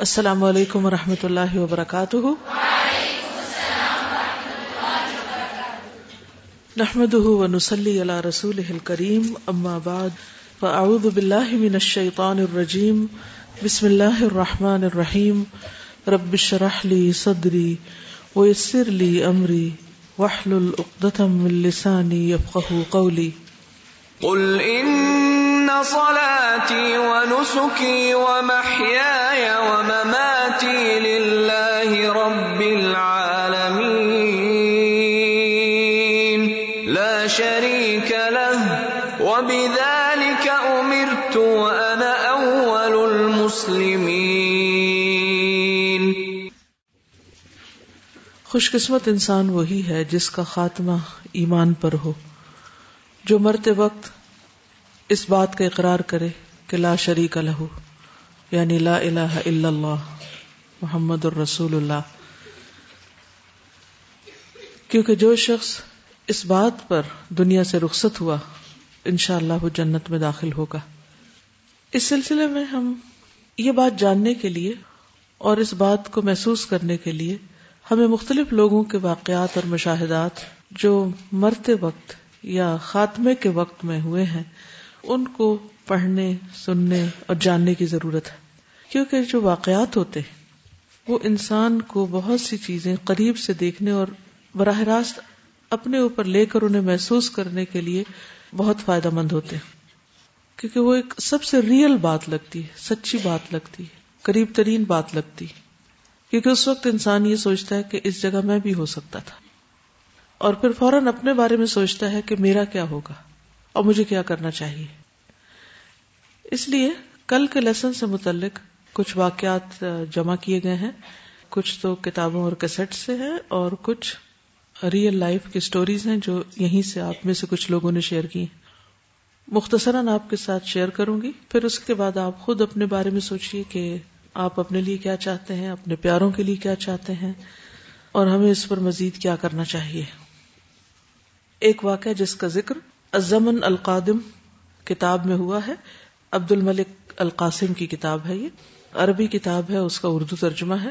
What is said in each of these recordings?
السلام علیکم و رحمۃ اللہ وبرکاتہ۔ نحمد ونسلی علی رسول کریم اما بعد، فاعوذ باللہ من الشیطان الرجیم، بسم اللہ الرحمن الرحیم۔ رب شرح لی صدری ویسر لی امری، واحلل عقدۃ من لسانی يفقهوا قولی۔ قل ان صلاتي ونسكي ومحياي ومماتي لله رب العالمين. لا شريك له، وبذلك امرت وانا اول المسلمين. خوش قسمت انسان وہی ہے جس کا خاتمہ ایمان پر ہو، جو مرتے وقت اس بات کا اقرار کرے کہ لا شریک لہو یعنی لا الہ الا اللہ، محمد الرسول اللہ۔ کیونکہ جو شخص اس بات پر دنیا سے رخصت ہوا، انشاءاللہ اللہ وہ جنت میں داخل ہوگا۔ اس سلسلے میں ہم یہ بات جاننے کے لیے اور اس بات کو محسوس کرنے کے لیے ہمیں مختلف لوگوں کے واقعات اور مشاہدات جو مرتے وقت یا خاتمے کے وقت میں ہوئے ہیں ان کو پڑھنے، سننے اور جاننے کی ضرورت ہے۔ کیونکہ جو واقعات ہوتے ہیں، وہ انسان کو بہت سی چیزیں قریب سے دیکھنے اور براہ راست اپنے اوپر لے کر انہیں محسوس کرنے کے لیے بہت فائدہ مند ہوتے ہیں۔ کیونکہ وہ ایک سب سے ریئل بات لگتی ہے، سچی بات لگتی ہے، قریب ترین بات لگتی کیونکہ اس وقت انسان یہ سوچتا ہے کہ اس جگہ میں بھی ہو سکتا تھا۔ اور پھر فوراً اپنے بارے میں سوچتا ہے کہ میرا کیا ہوگا۔ اور مجھے کیا کرنا چاہیے؟ اس لیے کل کے لیسن سے متعلق کچھ واقعات جمع کیے گئے ہیں۔ کچھ تو کتابوں اور کیسٹ سے ہیں اور کچھ ریئل لائف کی سٹوریز ہیں جو یہیں سے آپ میں سے کچھ لوگوں نے شیئر کی مختصراً آپ کے ساتھ شیئر کروں گی۔ پھر اس کے بعد آپ خود اپنے بارے میں سوچیے کہ آپ اپنے لیے کیا چاہتے ہیں، اپنے پیاروں کے لیے کیا چاہتے ہیں اور ہمیں اس پر مزید کیا کرنا چاہیے۔ ایک واقعہ جس کا ذکر ازمن القادم کتاب میں ہوا ہے۔ عبد الملک القاسم کی کتاب ہے یہ۔ عربی کتاب ہے، اس کا اردو ترجمہ ہے۔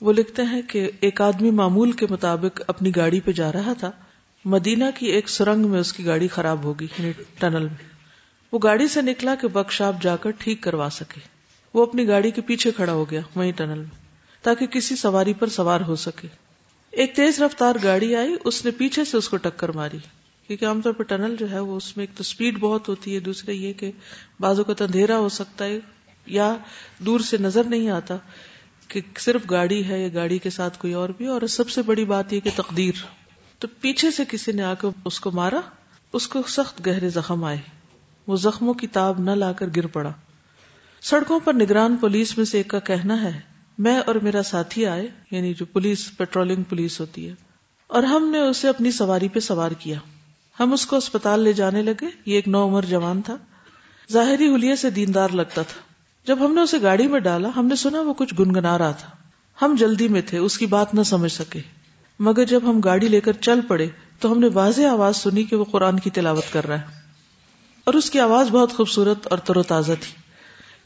وہ لکھتے ہیں کہ ایک آدمی معمول کے مطابق اپنی گاڑی پہ جا رہا تھا۔ مدینہ کی ایک سرنگ میں اس کی گاڑی خراب ہوگی یعنی ٹنل میں۔ وہ گاڑی سے نکلا کہ بکشاپ جا کر ٹھیک کروا سکے۔ وہ اپنی گاڑی کے پیچھے کھڑا ہو گیا، وہیں ٹنل میں۔ تاکہ کسی سواری پر سوار ہو سکے۔ ایک تیز رفتار گاڑی آئی، اس نے پیچھے سے اس کو ٹکر ماری۔ کیونکہ عام طور پر ٹنل جو ہے وہ اس میں ایک تو اسپیڈ بہت ہوتی ہے دوسرے یہ کہ بازو کا اندھیرا ہو سکتا ہے یا دور سے نظر نہیں آتا کہ صرف گاڑی ہے یا گاڑی کے ساتھ کوئی اور بھی اور سب سے بڑی بات یہ کہ تقدیر۔ تو پیچھے سے کسی نے آ کے اس کو مارا، اس کو سخت گہرے زخم آئے۔ وہ زخموں کی تاب نہ لا کر گر پڑا۔ سڑکوں پر نگران پولیس میں سے ایک کا کہنا ہے، میں اور میرا ساتھی آئے یعنی جو پولیس پیٹرولنگ پولیس ہوتی ہے، اور ہم نے اسے اپنی سواری پہ سوار کیا۔ ہم اس کو اسپتال لے جانے لگے۔ یہ ایک نو عمر جوان تھا۔ ظاہری حلیے سے دیندار لگتا تھا۔ جب ہم نے اسے گاڑی میں ڈالا، ہم نے سنا وہ کچھ گنگنا رہا تھا۔ ہم جلدی میں تھے، اس کی بات نہ سمجھ سکے۔ مگر جب ہم گاڑی لے کر چل پڑے، تو ہم نے واضح آواز سنی کہ وہ قرآن کی تلاوت کر رہا ہے۔ اور اس کی آواز بہت خوبصورت اور تر و تازہ تھی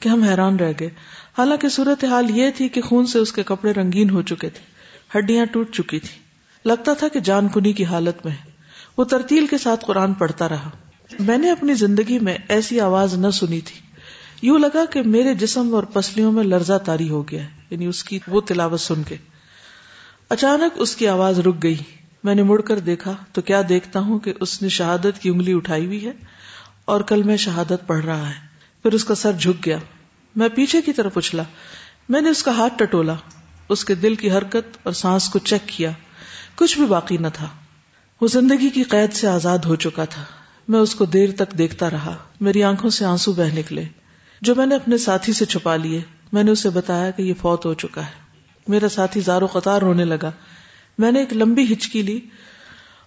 کہ ہم حیران رہ گئے۔ حالانکہ صورت حال یہ تھی کہ خون سے اس کے کپڑے رنگین ہو چکے تھے، ہڈیاں ٹوٹ چکی تھی لگتا تھا کہ جان کنی کی حالت میں وہ ترتیل کے ساتھ قرآن پڑھتا رہا۔ میں نے اپنی زندگی میں ایسی آواز نہ سنی تھی۔ یوں لگا کہ میرے جسم اور پسلیوں میں لرزہ تاری ہو گیا یعنی اس کی وہ تلاوت سن کے۔ اچانک اس کی آواز رک گئی۔ میں نے مڑ کر دیکھا تو کیا دیکھتا ہوں کہ اس نے شہادت کی انگلی اٹھائی ہوئی ہے اور کل میں شہادت پڑھ رہا ہے۔ پھر اس کا سر جھک گیا۔ میں پیچھے کی طرف اچھلا۔ میں نے اس کا ہاتھ ٹٹولا۔ اس کے دل کی حرکت اور سانس کو چیک کیا۔ کچھ بھی باقی نہ تھا۔ وہ زندگی کی قید سے آزاد ہو چکا تھا۔ میں اس کو دیر تک دیکھتا رہا۔ میری آنکھوں سے آنسو بہ نکلے۔ جو میں نے اپنے ساتھی سے چھپا لیے، میں نے اسے بتایا کہ یہ فوت ہو چکا ہے۔ میرا ساتھی زارو قطار رونے لگا۔ میں نے ایک لمبی ہچکی لی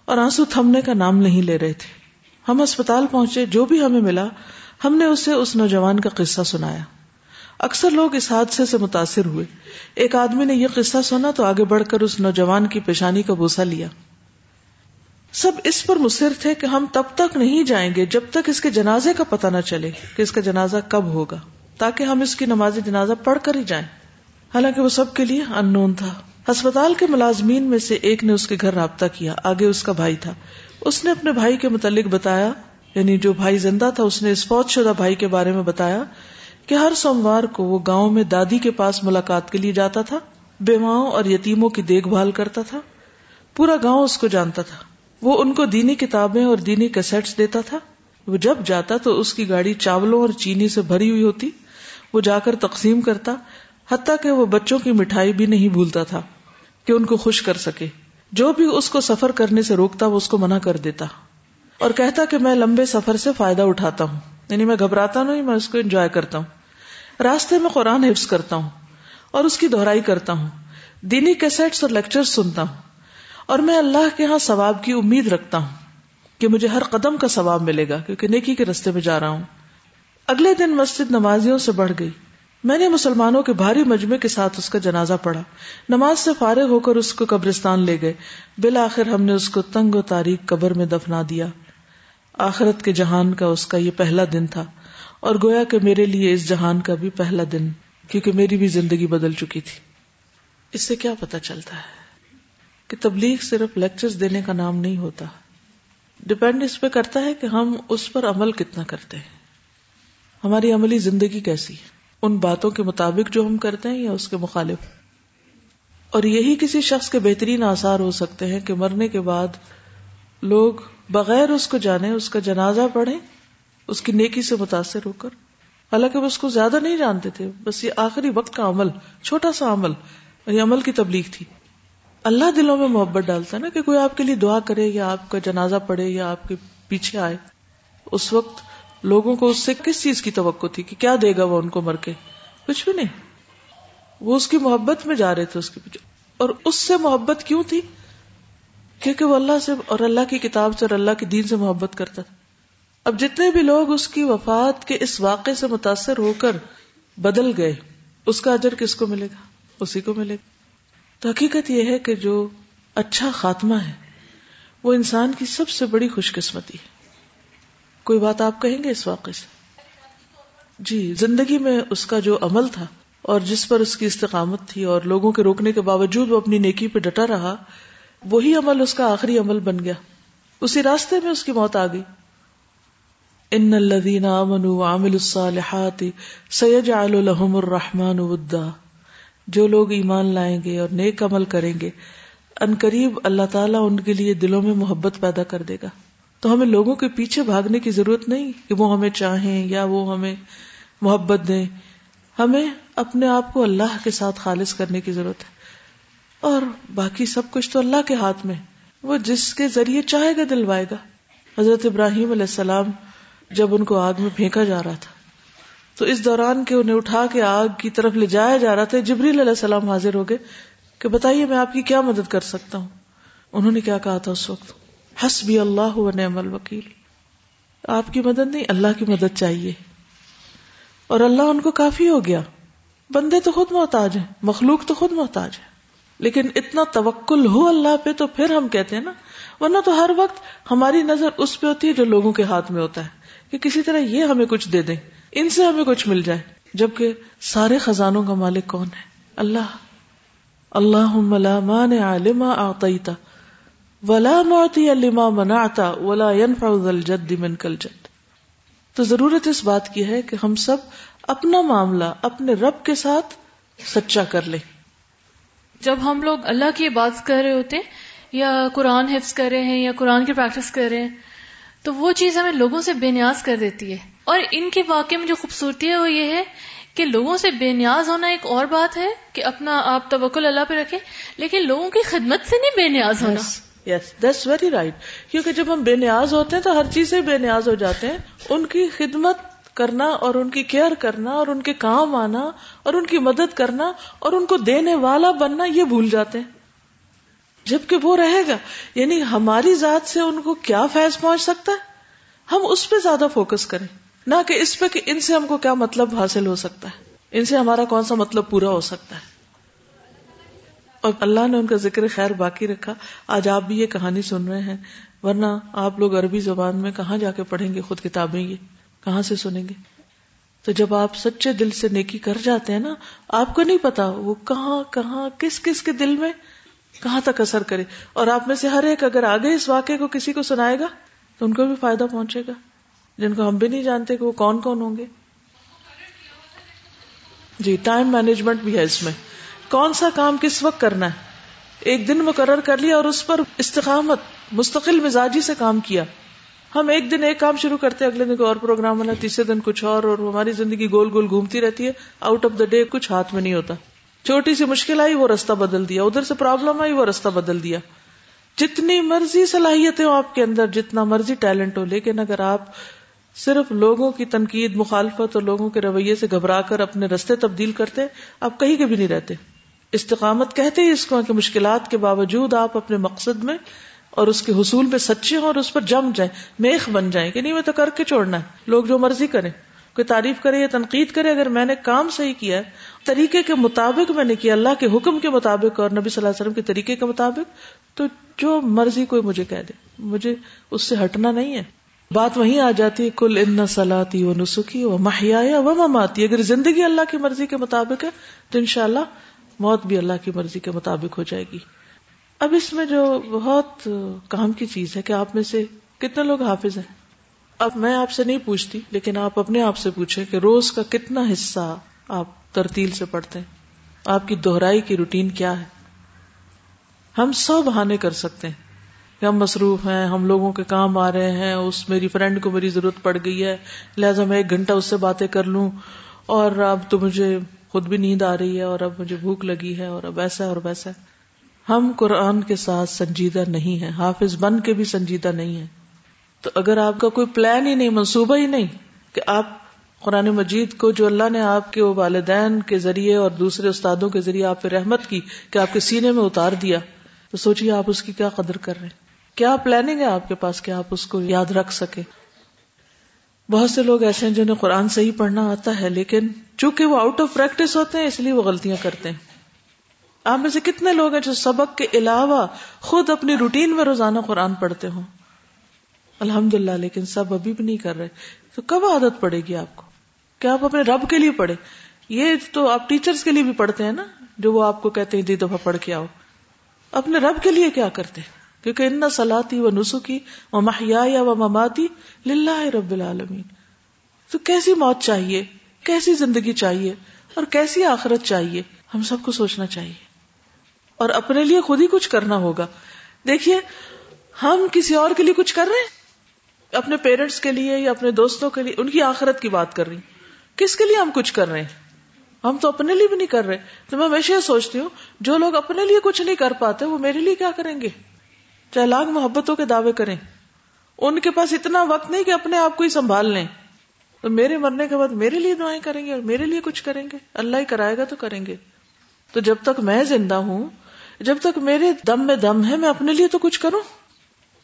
اور آنسو تھمنے کا نام نہیں لے رہے تھے۔ ہم اسپتال پہنچے، جو بھی ہمیں ملا، ہم نے اسے اس نوجوان کا قصہ سنایا۔ اکثر لوگ اس حادثے سے متاثر ہوئے۔ ایک آدمی نے یہ قصہ سنا تو آگے بڑھ کر اس نوجوان کی پیشانی کا بوسا لیا۔ سب اس پر مصر تھے کہ ہم تب تک نہیں جائیں گے جب تک اس کے جنازے کا پتہ نہ چلے کہ اس کا جنازہ کب ہوگا، تاکہ ہم اس کی نماز جنازہ پڑھ کر ہی جائیں۔ حالانکہ وہ سب کے لیے ان نون تھا۔ ہسپتال کے ملازمین میں سے ایک نے اس کے گھر رابطہ کیا، آگے اس کا بھائی تھا۔ اس نے اپنے بھائی کے متعلق بتایا یعنی جو بھائی زندہ تھا، اس نے اس فوج شدہ بھائی کے بارے میں بتایا کہ ہر سوموار کو وہ گاؤں میں دادی کے پاس ملاقات کے لیے جاتا تھا، بیواؤں اور یتیموں کی دیکھ بھال کرتا تھا، پورا گاؤں اس کو جانتا تھا۔ وہ ان کو دینی کتابیں اور دینی کیسٹس دیتا تھا۔ وہ جب جاتا تو اس کی گاڑی چاولوں اور چینی سے بھری ہوئی ہوتی۔ وہ جا کر تقسیم کرتا، حتیٰ کہ وہ بچوں کی مٹھائی بھی نہیں بھولتا تھا کہ ان کو خوش کر سکے۔ جو بھی اس کو سفر کرنے سے روکتا، وہ اس کو منع کر دیتا۔ اور کہتا کہ میں لمبے سفر سے فائدہ اٹھاتا ہوں۔ یعنی میں گھبراتا نہیں، میں اس کو انجوائے کرتا ہوں۔ راستے میں قرآن حفظ کرتا ہوں اور اس کی دہرائی کرتا ہوں۔ دینی کیسٹس اور لیکچر سنتا ہوں۔ اور میں اللہ کے ہاں ثواب کی امید رکھتا ہوں کہ مجھے ہر قدم کا ثواب ملے گا، کیونکہ نیکی کے رستے میں جا رہا ہوں۔ اگلے دن مسجد نمازیوں سے بڑھ گئی۔ میں نے مسلمانوں کے بھاری مجمع کے ساتھ اس کا جنازہ پڑھا۔ نماز سے فارغ ہو کر اس کو قبرستان لے گئے۔ بالآخر ہم نے اس کو تنگ و تاریخ قبر میں دفنا دیا۔ آخرت کے جہان کا اس کا یہ پہلا دن تھا۔ اور گویا کہ میرے لیے اس جہان کا بھی پہلا دن، کیونکہ میری بھی زندگی بدل چکی تھی۔ اس سے کیا پتا چلتا ہے؟ کہ تبلیغ صرف لیکچرز دینے کا نام نہیں ہوتا۔ ڈپینڈ اس پہ کرتا ہے کہ ہم اس پر عمل کتنا کرتے ہیں۔ ہماری عملی زندگی کیسی ہے؟ ان باتوں کے مطابق جو ہم کرتے ہیں یا اس کے مخالف؟ اور یہی کسی شخص کے بہترین آثار ہو سکتے ہیں کہ مرنے کے بعد لوگ بغیر اس کو جانے، اس کا جنازہ پڑھے اس کی نیکی سے متاثر ہو کر۔ حالانکہ وہ اس کو زیادہ نہیں جانتے تھے، بس یہ آخری وقت کا عمل، چھوٹا سا عمل اور یہ عمل کی تبلیغ تھی۔ اللہ دلوں میں محبت ڈالتا ہے نا کہ کوئی آپ کے لیے دعا کرے یا آپ کا جنازہ پڑھے یا آپ کے پیچھے آئے۔ اس وقت لوگوں کو اس سے کس چیز کی توقع تھی کہ کیا دے گا وہ ان کو مر کے؟ کچھ بھی نہیں۔ وہ اس کی محبت میں جا رہے تھے اس کے پیچھے۔ اور اس سے محبت کیوں تھی؟ کیونکہ وہ اللہ سے اور اللہ کی کتاب سے اور اللہ کے دین سے محبت کرتا تھا۔ اب جتنے بھی لوگ اس کی وفات کے اس واقعے سے متاثر ہو کر بدل گئے، اس کا اجر کس کو ملے گا؟ اسی کو ملے گا۔ تو حقیقت یہ ہے کہ جو اچھا خاتمہ ہے، وہ انسان کی سب سے بڑی خوش قسمتی ہے۔ کوئی بات آپ کہیں گے اس واقعے سے؟ جی زندگی میں اس کا جو عمل تھا اور جس پر اس کی استقامت تھی اور لوگوں کے روکنے کے باوجود وہ اپنی نیکی پہ ڈٹا رہا، وہی عمل اس کا آخری عمل بن گیا۔ اسی راستے میں اس کی موت آ گئی۔ ان الذين امنوا وعملوا الصالحات سيجعل لهم الرحمن ودا جو لوگ ایمان لائیں گے اور نیک عمل کریں گے، ان قریب اللہ تعالیٰ ان کے لیے دلوں میں محبت پیدا کر دے گا۔ تو ہمیں لوگوں کے پیچھے بھاگنے کی ضرورت نہیں کہ وہ ہمیں چاہیں یا وہ ہمیں محبت دیں۔ ہمیں اپنے آپ کو اللہ کے ساتھ خالص کرنے کی ضرورت ہے۔ اور باقی سب کچھ تو اللہ کے ہاتھ میں۔ وہ جس کے ذریعے چاہے گا دلوائے گا۔ حضرت ابراہیم علیہ السلام جب ان کو آگ میں پھینکا جا رہا تھا تو اس دوران کے انہیں اٹھا کے آگ کی طرف لے جایا جا رہا تھا۔ جبریل علیہ السلام حاضر ہو گئے کہ بتائیے میں آپ کی کیا مدد کر سکتا ہوں؟ انہوں نے کیا کہا تھا اس وقت؟ حسبی اللہ و نعم الوکیل۔ آپ کی مدد نہیں، اللہ کی مدد چاہیے۔ اور اللہ ان کو کافی ہو گیا۔ بندے تو خود محتاج ہیں، مخلوق تو خود محتاج ہے۔ لیکن اتنا توکل ہو اللہ پہ تو پھر ہم کہتے ہیں نا۔ ورنہ تو ہر وقت ہماری نظر اس پہ ہوتی ہے جو لوگوں کے ہاتھ میں ہوتا ہے کہ کسی طرح یہ ہمیں کچھ دے دیں۔ ان سے ہمیں کچھ مل جائے۔ جبکہ سارے خزانوں کا مالک کون ہے؟ اللہ۔ اللہ مان عالم آتا ولا موتی لما منعتا ولا ينفع ذا الجد منك الجد تو ضرورت اس بات کی ہے کہ ہم سب اپنا معاملہ اپنے رب کے ساتھ سچا کر لیں۔ جب ہم لوگ اللہ کی بات کر رہے ہوتے ہیں یا قرآن حفظ کر رہے ہیں یا قرآن کی پریکٹس کر رہے ہیں، تو وہ چیز ہمیں لوگوں سے بے نیاز کر دیتی ہے۔ اور ان کے واقعے میں جو خوبصورتی ہے وہ یہ ہے کہ لوگوں سے بے نیاز ہونا ایک اور بات ہے کہ اپنا آپ توکل اللہ پہ رکھیں، لیکن لوگوں کی خدمت سے نہیں بے نیاز ہونا۔ یس دس ویری رائٹ کیونکہ جب ہم بے نیاز ہوتے ہیں تو ہر چیز سے بے نیاز ہو جاتے ہیں۔ ان کی خدمت کرنا اور ان کی کیئر کرنا اور ان کے کام آنا اور ان کی مدد کرنا اور ان کو دینے والا بننا، یہ بھول جاتے ہیں۔ جبکہ وہ رہے گا یعنی ہماری ذات سے ان کو کیا فیض پہنچ سکتا ہے؟ ہم اس پہ زیادہ فوکس کریں۔ نہ کہ اس پہ کہ ان سے ہم کو کیا مطلب حاصل ہو سکتا ہے؟ ان سے ہمارا کون سا مطلب پورا ہو سکتا ہے؟ اور اللہ نے ان کا ذکر خیر باقی رکھا۔ آج آپ بھی یہ کہانی سن رہے ہیں، ورنہ آپ لوگ عربی زبان میں کہاں جا کے پڑھیں گے؟ خود کتابیں یہ کہاں سے سنیں گے؟ تو جب آپ سچے دل سے نیکی کر جاتے ہیں نا، آپ کو نہیں پتا وہ کہاں کہاں، کس کس کے دل میں کہاں تک اثر کرے۔ اور آپ میں سے ہر ایک اگر آگے اس واقعے کو کسی کو سنائے گا، تو ان کو بھی فائدہ پہنچے گا۔ جن کو ہم بھی نہیں جانتے کہ وہ کون کون ہوں گے۔ جی ٹائم مینجمنٹ بھی ہے اس میں۔ کون سا کام کس وقت کرنا ہے؟ ایک دن مقرر کر لیا اور اس پر استقامت، مستقل مزاجی سے کام کیا۔ ہم ایک دن ایک کام شروع کرتے اگلے دن کو اور پروگرام بنا، تیسرے دن کچھ اور اور ہماری زندگی گول گول گھومتی رہتی ہے۔ آؤٹ آف دا ڈے کچھ ہاتھ میں نہیں ہوتا۔ چھوٹی سی مشکل آئی، وہ رستہ بدل دیا۔ ادھر سے پرابلم آئی، وہ رستہ بدل دیا۔ جتنی مرضی صلاحیتیں ہو آپ کے اندر، جتنا مرضی ٹیلنٹ ہو، لیکن اگر آپ صرف لوگوں کی تنقید، مخالفت اور لوگوں کے رویے سے گھبرا کر اپنے رستے تبدیل کرتے، آپ کہیں کے بھی نہیں رہتے۔ استقامت کہتے ہی اس کو کہ مشکلات کے باوجود آپ اپنے مقصد میں اور اس کے حصول میں سچے ہوں اور اس پر جم جائیں، میخ بن جائیں کہ نہیں، میں تو کر کے چھوڑنا ہے۔ لوگ جو مرضی کریں، کوئی تعریف کرے یا تنقید کرے، اگر میں نے کام صحیح کیا ہے، طریقے کے مطابق میں نے کیا، اللہ کے حکم کے مطابق اور نبی صلی اللہ علیہ وسلم کے طریقے کے مطابق، تو جو مرضی کوئی مجھے کہہ دے، مجھے اس سے ہٹنا نہیں ہے۔ بات وہیں آ جاتی ہے کل ان سلاتی و نسخی و محیا و مماتی اگر زندگی اللہ کی مرضی کے مطابق ہے، تو انشاءاللہ موت بھی اللہ کی مرضی کے مطابق ہو جائے گی۔ اب اس میں جو بہت کام کی چیز ہے کہ آپ میں سے کتنے لوگ حافظ ہیں؟ اب میں آپ سے نہیں پوچھتی، لیکن آپ اپنے آپ سے پوچھیں کہ روز کا کتنا حصہ آپ ترتیل سے پڑھتے ہیں؟ آپ کی دوہرائی کی روٹین کیا ہے؟ ہم سو بہانے کر سکتے ہیں۔ ہم مصروف ہیں، ہم لوگوں کے کام آ رہے ہیں، اس میری فرینڈ کو میری ضرورت پڑ گئی ہے، لہٰذا میں ایک گھنٹہ اس سے باتیں کر لوں۔ اور اب تو مجھے خود بھی نیند آ رہی ہے اور اب مجھے بھوک لگی ہے اور اب ایسا اور ویسا۔ ہم قرآن کے ساتھ سنجیدہ نہیں ہے حافظ بن کے بھی سنجیدہ نہیں ہے تو اگر آپ کا کوئی پلان ہی نہیں، منصوبہ ہی نہیں کہ آپ قرآن مجید کو جو اللہ نے آپ کے والدین کے ذریعے اور دوسرے استادوں کے ذریعے آپ پہ رحمت کی کہ آپ کے سینے میں اتار دیا، تو سوچیے آپ اس کی کیا قدر کر رہے ہیں۔ کیا پلاننگ ہے آپ کے پاس کہ آپ اس کو یاد رکھ سکے بہت سے لوگ ایسے ہیں جنہیں قرآن صحیح پڑھنا آتا ہے، لیکن چونکہ وہ آؤٹ آف پریکٹس ہوتے ہیں، اس لیے وہ غلطیاں کرتے ہیں۔ آپ میں سے کتنے لوگ ہیں جو سبق کے علاوہ خود اپنی روٹین میں روزانہ قرآن پڑھتے ہوں؟ الحمد للہ لیکن سب ابھی بھی نہیں کر رہے۔ تو کب عادت پڑے گی آپ کو؟ کیا آپ اپنے رب کے لیے پڑھے یہ تو آپ ٹیچرز کے لیے بھی پڑھتے ہیں نا، جو وہ آپ کو کہتے ہیں دی دفعہ پڑھ کے آؤ اپنے رب کے لیے کیا کرتے کیونکہ ان سلاتی و نسخی و محیا و مماتی للہ رب العالمین۔ تو کیسی موت چاہیے؟ کیسی زندگی چاہیے؟ اور کیسی آخرت چاہیے؟ ہم سب کو سوچنا چاہیے۔ اور اپنے لیے خود ہی کچھ کرنا ہوگا۔ دیکھیے، ہم کسی اور کے لیے کچھ کر رہے ہیں؟ اپنے پیرنٹس کے لیے یا اپنے دوستوں کے لیے؟ ان کی آخرت کی بات کر رہی کس کے لیے ہم کچھ کر رہے ہیں؟ ہم تو اپنے لیے بھی نہیں کر رہے۔ تو میں ہمیشہ یہ سوچتی ہوں، جو لوگ اپنے لیے کچھ نہیں کر پاتے، وہ میرے لیے کیا کریں گے؟ چاہے لاکھ محبتوں کے دعوے کریں۔ ان کے پاس اتنا وقت نہیں کہ اپنے آپ کو ہی سنبھال لیں۔ تو میرے مرنے کے بعد میرے لیے دعائیں کریں گے اور میرے لیے کچھ کریں گے۔ اللہ ہی کرائے گا تو کریں گے۔ تو جب تک میں زندہ ہوں، جب تک میرے دم میں دم ہے، میں اپنے لیے تو کچھ کروں۔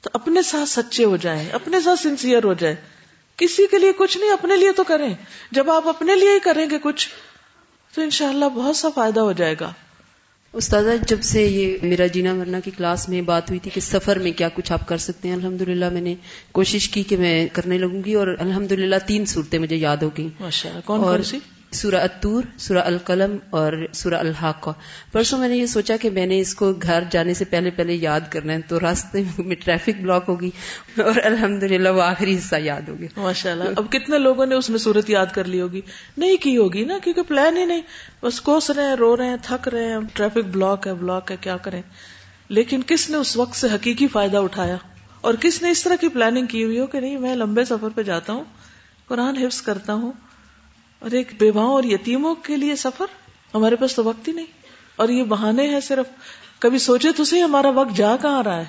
تو اپنے ساتھ سچے ہو جائیں، اپنے ساتھ سنسیئر ہو جائے کسی کے لیے کچھ نہیں، اپنے لیے تو کریں۔ جب آپ اپنے لیے ہی کریں گے کچھ، تو انشاءاللہ بہت سا فائدہ ہو جائے گا۔ استاذہ جب سے یہ میرا جینا مرنا کی کلاس میں بات ہوئی تھی کہ سفر میں کیا کچھ آپ کر سکتے ہیں الحمد میں نے کوشش کی کہ میں کرنے لگوں گی اور الحمد تین صورتیں مجھے یاد ہو گئی اور سورہ اتور سورہ القلم اور سورہ الحاق پرسوں میں نے یہ سوچا کہ میں نے اس کو گھر جانے سے پہلے پہلے یاد کرنا ہے، تو راستے میں ٹریفک بلاک ہوگی اور الحمد للہ وہ آخری حصہ یاد ہوگی ماشاء اللہ اب کتنے لوگوں نے اس میں صورت یاد کر لی ہوگی؟ نہیں کی ہوگی نا، کیونکہ پلان ہی نہیں۔ بس کوس رہے ہیں، رو رہے ہیں، تھک رہے ہیں، ٹریفک بلاک ہے بلاک ہے، کیا کریں؟ لیکن کس نے اس وقت سے حقیقی فائدہ اٹھایا؟ اور کس نے اس طرح کی پلاننگ کی ہوئی ہو کہ نہیں، میں لمبے سفر پہ جاتا ہوں، قرآن حفظ کرتا ہوں اور ایک بیواؤں اور یتیموں کے لیے سفر ہمارے پاس تو وقت ہی نہیں۔ اور یہ بہانے ہیں صرف۔ کبھی سوچے تو صحیح ہمارا وقت جا کہاں رہا ہے۔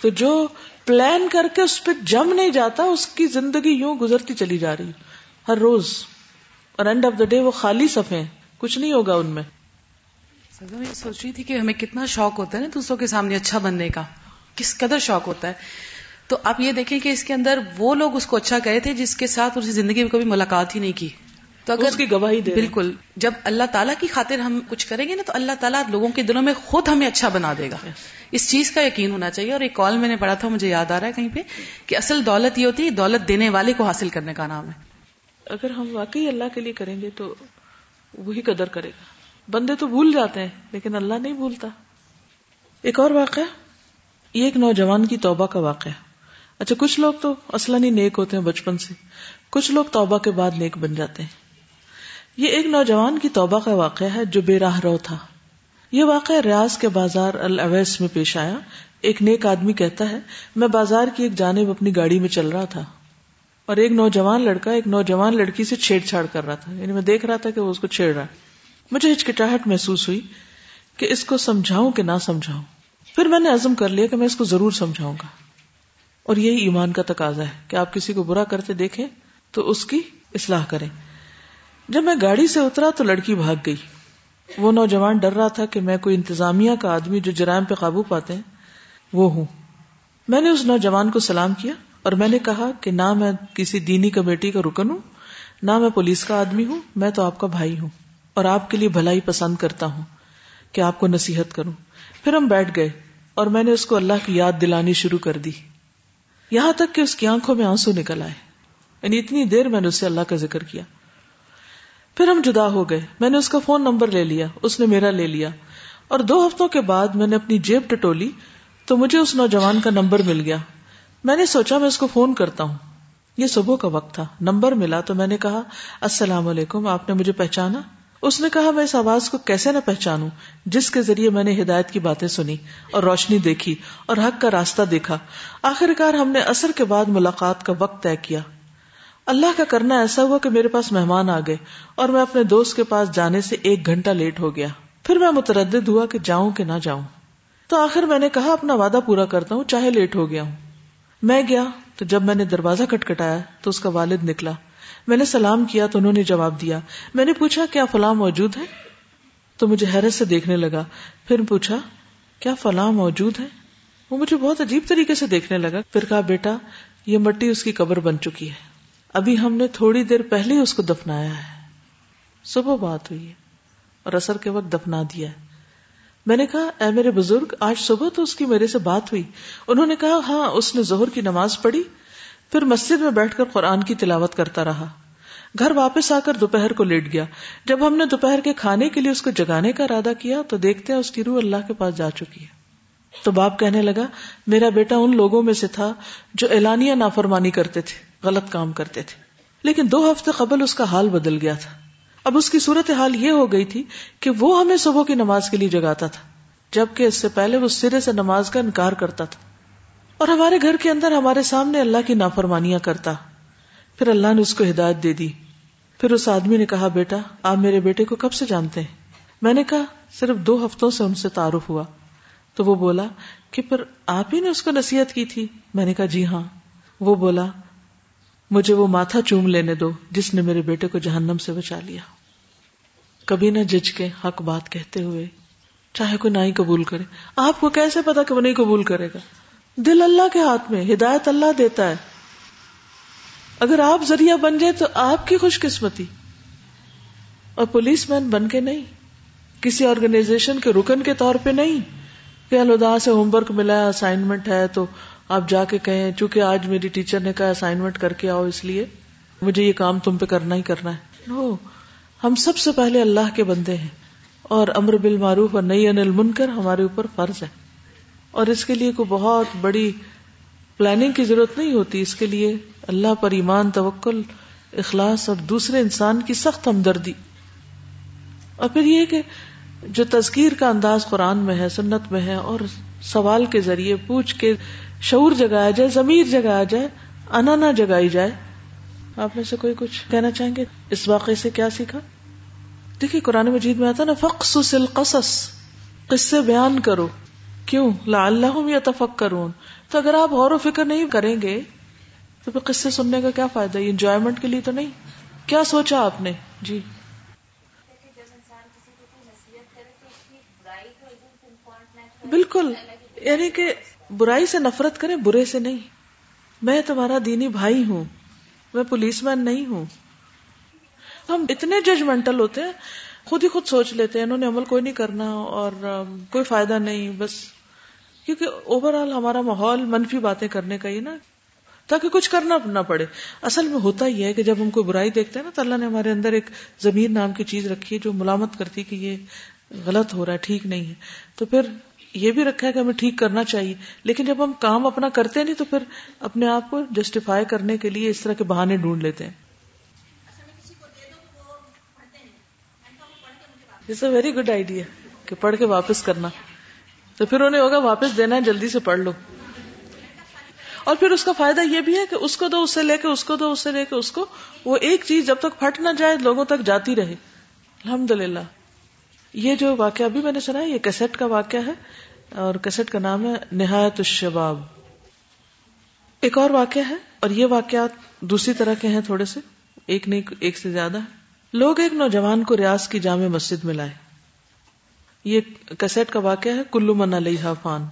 تو جو پلان کر کے اس پہ جم نہیں جاتا، اس کی زندگی یوں گزرتی چلی جا رہی۔ ہر روز۔ اور اینڈ آف دا ڈے وہ خالی صفے کچھ نہیں ہوگا ان میں۔ میں یہ سوچ رہی تھی کہ ہمیں کتنا شوق ہوتا ہے نا دوسروں کے سامنے اچھا بننے کا۔ کس قدر شوق ہوتا ہے۔ تو آپ یہ دیکھیں کہ اس کے اندر وہ لوگ اس کو اچھا کہے تھے جس کے ساتھ اسی زندگی میں کبھی ملاقات ہی نہیں کی۔ تو اگر اس کی گواہی دے بالکل جب اللہ تعالیٰ کی خاطر ہم کچھ کریں گے نا تو اللہ تعالیٰ لوگوں کے دلوں میں خود ہمیں اچھا بنا دے گا۔ اس چیز کا یقین ہونا چاہیے۔ اور ایک کال میں نے پڑھا تھا مجھے یاد آ رہا ہے کہیں پہ کہ اصل دولت یہ ہوتی ہے دولت دینے والے کو حاصل کرنے کا نام ہے۔ اگر ہم واقعی اللہ کے لیے کریں گے تو وہی قدر کرے گا۔ بندے تو بھول جاتے ہیں لیکن اللہ نہیں بھولتا۔ ایک اور واقعہ یہ ایک نوجوان کی توبہ کا واقعہ۔ اچھا کچھ لوگ تو اصلا نہیں نیک ہوتے ہیں بچپن سے۔ کچھ لوگ توبہ کے بعد نیک بن جاتے ہیں۔ یہ ایک نوجوان کی توبہ کا واقعہ ہے جو بے راہ رو تھا۔ یہ واقعہ ریاض کے بازار الاویس میں پیش آیا۔ ایک نیک آدمی کہتا ہے، میں بازار کی ایک جانب اپنی گاڑی میں چل رہا تھا اور ایک نوجوان لڑکا ایک نوجوان لڑکی سے چھیڑ چھاڑ کر رہا تھا۔ یعنی میں دیکھ رہا تھا کہ وہ اس کو چھیڑ رہا مجھے ہچکٹاہٹ محسوس ہوئی کہ اس کو سمجھاؤں کہ نہ سمجھاؤں۔ پھر میں نے عزم کر لیا کہ میں اس کو ضرور سمجھاؤں گا۔ اور یہی ایمان کا تقاضا ہے کہ آپ کسی کو برا کرتے دیکھیں تو اس کی اصلاح کریں۔ جب میں گاڑی سے اترا تو لڑکی بھاگ گئی۔ وہ نوجوان ڈر رہا تھا کہ میں کوئی انتظامیہ کا آدمی جو جرائم پہ قابو پاتے ہیں، وہ ہوں۔ میں نے اس نوجوان کو سلام کیا اور میں نے کہا کہ نہ میں کسی دینی کمیٹی کا رکن ہوں، نہ میں پولیس کا آدمی ہوں، میں تو آپ کا بھائی ہوں اور آپ کے لیے بھلائی پسند کرتا ہوں کہ آپ کو نصیحت کروں۔ پھر ہم بیٹھ گئے اور میں نے اس کو اللہ کی یاد دلانی شروع کر دی۔ یہاں تک کہ اس کی آنکھوں میں آنسو نکل آئے۔ یعنی اتنی دیر میں نے اس سے اللہ کا ذکر کیا۔ پھر ہم جدا ہو گئے۔ میں نے اس کا فون نمبر لے لیا، اس نے میرا لے لیا۔ اور دو ہفتوں کے بعد میں نے اپنی جیب ٹٹولی تو مجھے اس نوجوان کا نمبر مل گیا۔ میں نے سوچا میں اس کو فون کرتا ہوں۔ یہ صبح کا وقت تھا، نمبر ملا تو میں نے کہا، السلام علیکم، آپ نے مجھے پہچانا؟ اس نے کہا، میں اس آواز کو کیسے نہ پہچانوں؟ جس کے ذریعے میں نے ہدایت کی باتیں سنی اور روشنی دیکھی اور حق کا راستہ دیکھا۔ آخر کار ہم نے اثر کے بعد ملاقات کا وقت طے کیا۔ اللہ کا کرنا ایسا ہوا کہ میرے پاس مہمان آ گئے اور میں اپنے دوست کے پاس جانے سے ایک گھنٹہ لیٹ ہو گیا۔ پھر میں متردد ہوا کہ جاؤں کہ نہ جاؤں۔ تو آخر میں نے کہا، اپنا وعدہ پورا کرتا ہوں، چاہے لیٹ ہو گیا ہوں۔ میں گیا تو جب میں نے دروازہ کٹکھٹایا تو اس کا والد نکلا۔ میں نے سلام کیا تو انہوں نے جواب دیا، میں نے پوچھا، کیا فلاں موجود ہے تو مجھے حیرت سے دیکھنے لگا۔ پھر پوچھا، کیا فلاں موجود ہے وہ مجھے بہت عجیب طریقے سے دیکھنے لگا۔ پھر کہا، بیٹا، یہ مٹی اس کی قبر بن چکی ہے۔ ابھی ہم نے تھوڑی دیر پہلے اس کو دفنایا ہے۔ صبح بات ہوئی ہے اور اثر کے وقت دفنا دیا ہے۔ میں نے کہا، اے میرے بزرگ، آج صبح تو اس کی میرے سے بات ہوئی۔ انہوں نے کہا ہاں اس نے ظہر کی نماز پڑھی۔ پھر مسجد میں بیٹھ کر قرآن کی تلاوت کرتا رہا۔ گھر واپس آ کر دوپہر کو لیٹ گیا۔ جب ہم نے دوپہر کے کھانے کے لیے اس کو جگانے کا ارادہ کیا تو دیکھتے ہیں اس کی روح اللہ کے پاس جا چکی ہے۔ تو باپ کہنے لگا، میرا بیٹا ان لوگوں میں سے تھا جو اعلانیہ نافرمانی کرتے تھے۔ غلط کام کرتے تھے۔ لیکن دو ہفتے قبل اس کا حال بدل گیا تھا۔ اب اس کی صورت حال یہ ہو گئی تھی کہ وہ ہمیں صبح کی نماز کے لیے جگاتا تھا، جبکہ اس سے پہلے وہ سرے سے نماز کا انکار کرتا تھا۔ اور ہمارے گھر کے اندر ہمارے سامنے اللہ کی نافرمانیاں کرتا۔ پھر اللہ نے اس کو ہدایت دے دی۔ پھر اس آدمی نے کہا، بیٹا، آپ میرے بیٹے کو کب سے جانتے ہیں؟ میں نے کہا، صرف دو ہفتوں سے ان سے تعارف ہوا۔ تو وہ بولا، کہ پھر آپ ہی نے اس کو نصیحت کی تھی؟ میں نے کہا جی ہاں۔ وہ بولا مجھے وہ ماتھا چوم لینے دو جس نے میرے بیٹے کو جہنم سے بچا لیا۔ کبھی نہ جج کے حق بات کہتے ہوئے چاہے کوئی نہ ہی قبول کرے۔ آپ کو کیسے پتا کہ وہ نہیں قبول کرے گا؟ دل اللہ کے ہاتھ میں ہدایت اللہ دیتا ہے۔ اگر آپ ذریعہ بن جائے تو آپ کی خوش قسمتی۔ اور پولیس مین بن کے نہیں۔ کسی آرگنائزیشن کے رکن کے طور پہ نہیں۔ کہ الدا سے ہوم ورک ملا ہے اسائنمنٹ ہے تو آپ جا کے کہیں، چونکہ آج میری ٹیچر نے کہا اسائنمنٹ کر کے آؤ اس لیے، مجھے یہ کام تم پہ کرنا ہی کرنا ہے. نو ہم سب سے پہلے اللہ کے بندے ہیں اور امر بال معروف اور نئی انل منکر ہمارے اوپر فرض ہے۔ اور اس کے لیے کوئی بہت بڑی پلاننگ کی ضرورت نہیں ہوتی۔ اس کے لیے اللہ پر ایمان، توکل، اخلاص اور دوسرے انسان کی سخت ہمدردی۔ اور پھر یہ کہ جو تذکیر کا انداز قرآن میں ہے، سنت میں ہے اور سوال کے ذریعے پوچھ کے شعور جگایا جائے، ضمیر جگایا جائے انا نہ جگائی جائے۔ آپ میں سے کوئی کچھ کہنا چاہیں گے؟ اس واقعے سے کیا سیکھا؟ دیکھیے، قرآن مجید میں آتا نا فخص القصص، قصے بیان کرو۔ کیوں؟ لا اللہ یا تو اگر آپ غور و فکر نہیں کریں گے، تو پھر قصے سننے کا کیا فائدہ؟ انجوائمنٹ کے لیے تو نہیں۔ کیا سوچا آپ نے؟ جی۔ بالکل یعنی کہ برائی سے نفرت کریں برے سے نہیں۔ میں تمہارا دینی بھائی ہوں، میں پولیس مین نہیں ہوں۔ ہم اتنے ججمنٹل ہوتے ہیں، خود ہی خود سوچ لیتے ہیں، انہوں نے عمل کوئی نہیں کرنا اور کوئی فائدہ نہیں، بس۔ کیونکہ اوور آل ہمارا ماحول منفی باتیں کرنے کا ہی نا، تاکہ کچھ کرنا نہ پڑے۔ اصل میں ہوتا ہی ہے کہ جب ہم کوئی برائی دیکھتے ہیں نا، تو اللہ نے ہمارے اندر ایک زمین نام کی چیز رکھی ہے جو ملامت کرتی کہ یہ غلط ہو رہا ہے، ٹھیک نہیں ہے۔ تو پھر یہ بھی رکھا ہے کہ ہمیں ٹھیک کرنا چاہیے۔ لیکن جب ہم کام اپنا کرتے نہیں تو پھر اپنے آپ کو جسٹیفائی کرنے کے لیے اس طرح کے بہانے ڈھونڈ لیتے ہیں۔ It's a very good idea کہ پڑھ کے واپس کرنا۔ تو پھر انہیں ہوگا واپس دینا ہے، جلدی سے پڑھ لو۔ اور پھر اس کا فائدہ یہ بھی ہے کہ اس کو دو، اس سے لے کے اس کو دو، اس سے لے کے اس کو۔ وہ ایک چیز جب تک پھٹ نہ جائے، لوگوں تک جاتی رہے۔ الحمد للہ یہ جو واقعہ ابھی میں نے سنا ہے، یہ کیسٹ کا واقعہ ہے اور کیسٹ کا نام ہے نہایت الشباب۔ ایک اور واقعہ ہے اور یہ واقعات دوسری طرح کے ہیں تھوڑے سے، ایک نہیں، ایک سے زیادہ۔ ہے لوگ ایک نوجوان کو ریاض کی جامع مسجد میں لائے۔ یہ کیسٹ کا واقعہ ہے، کلو من علیہ فان۔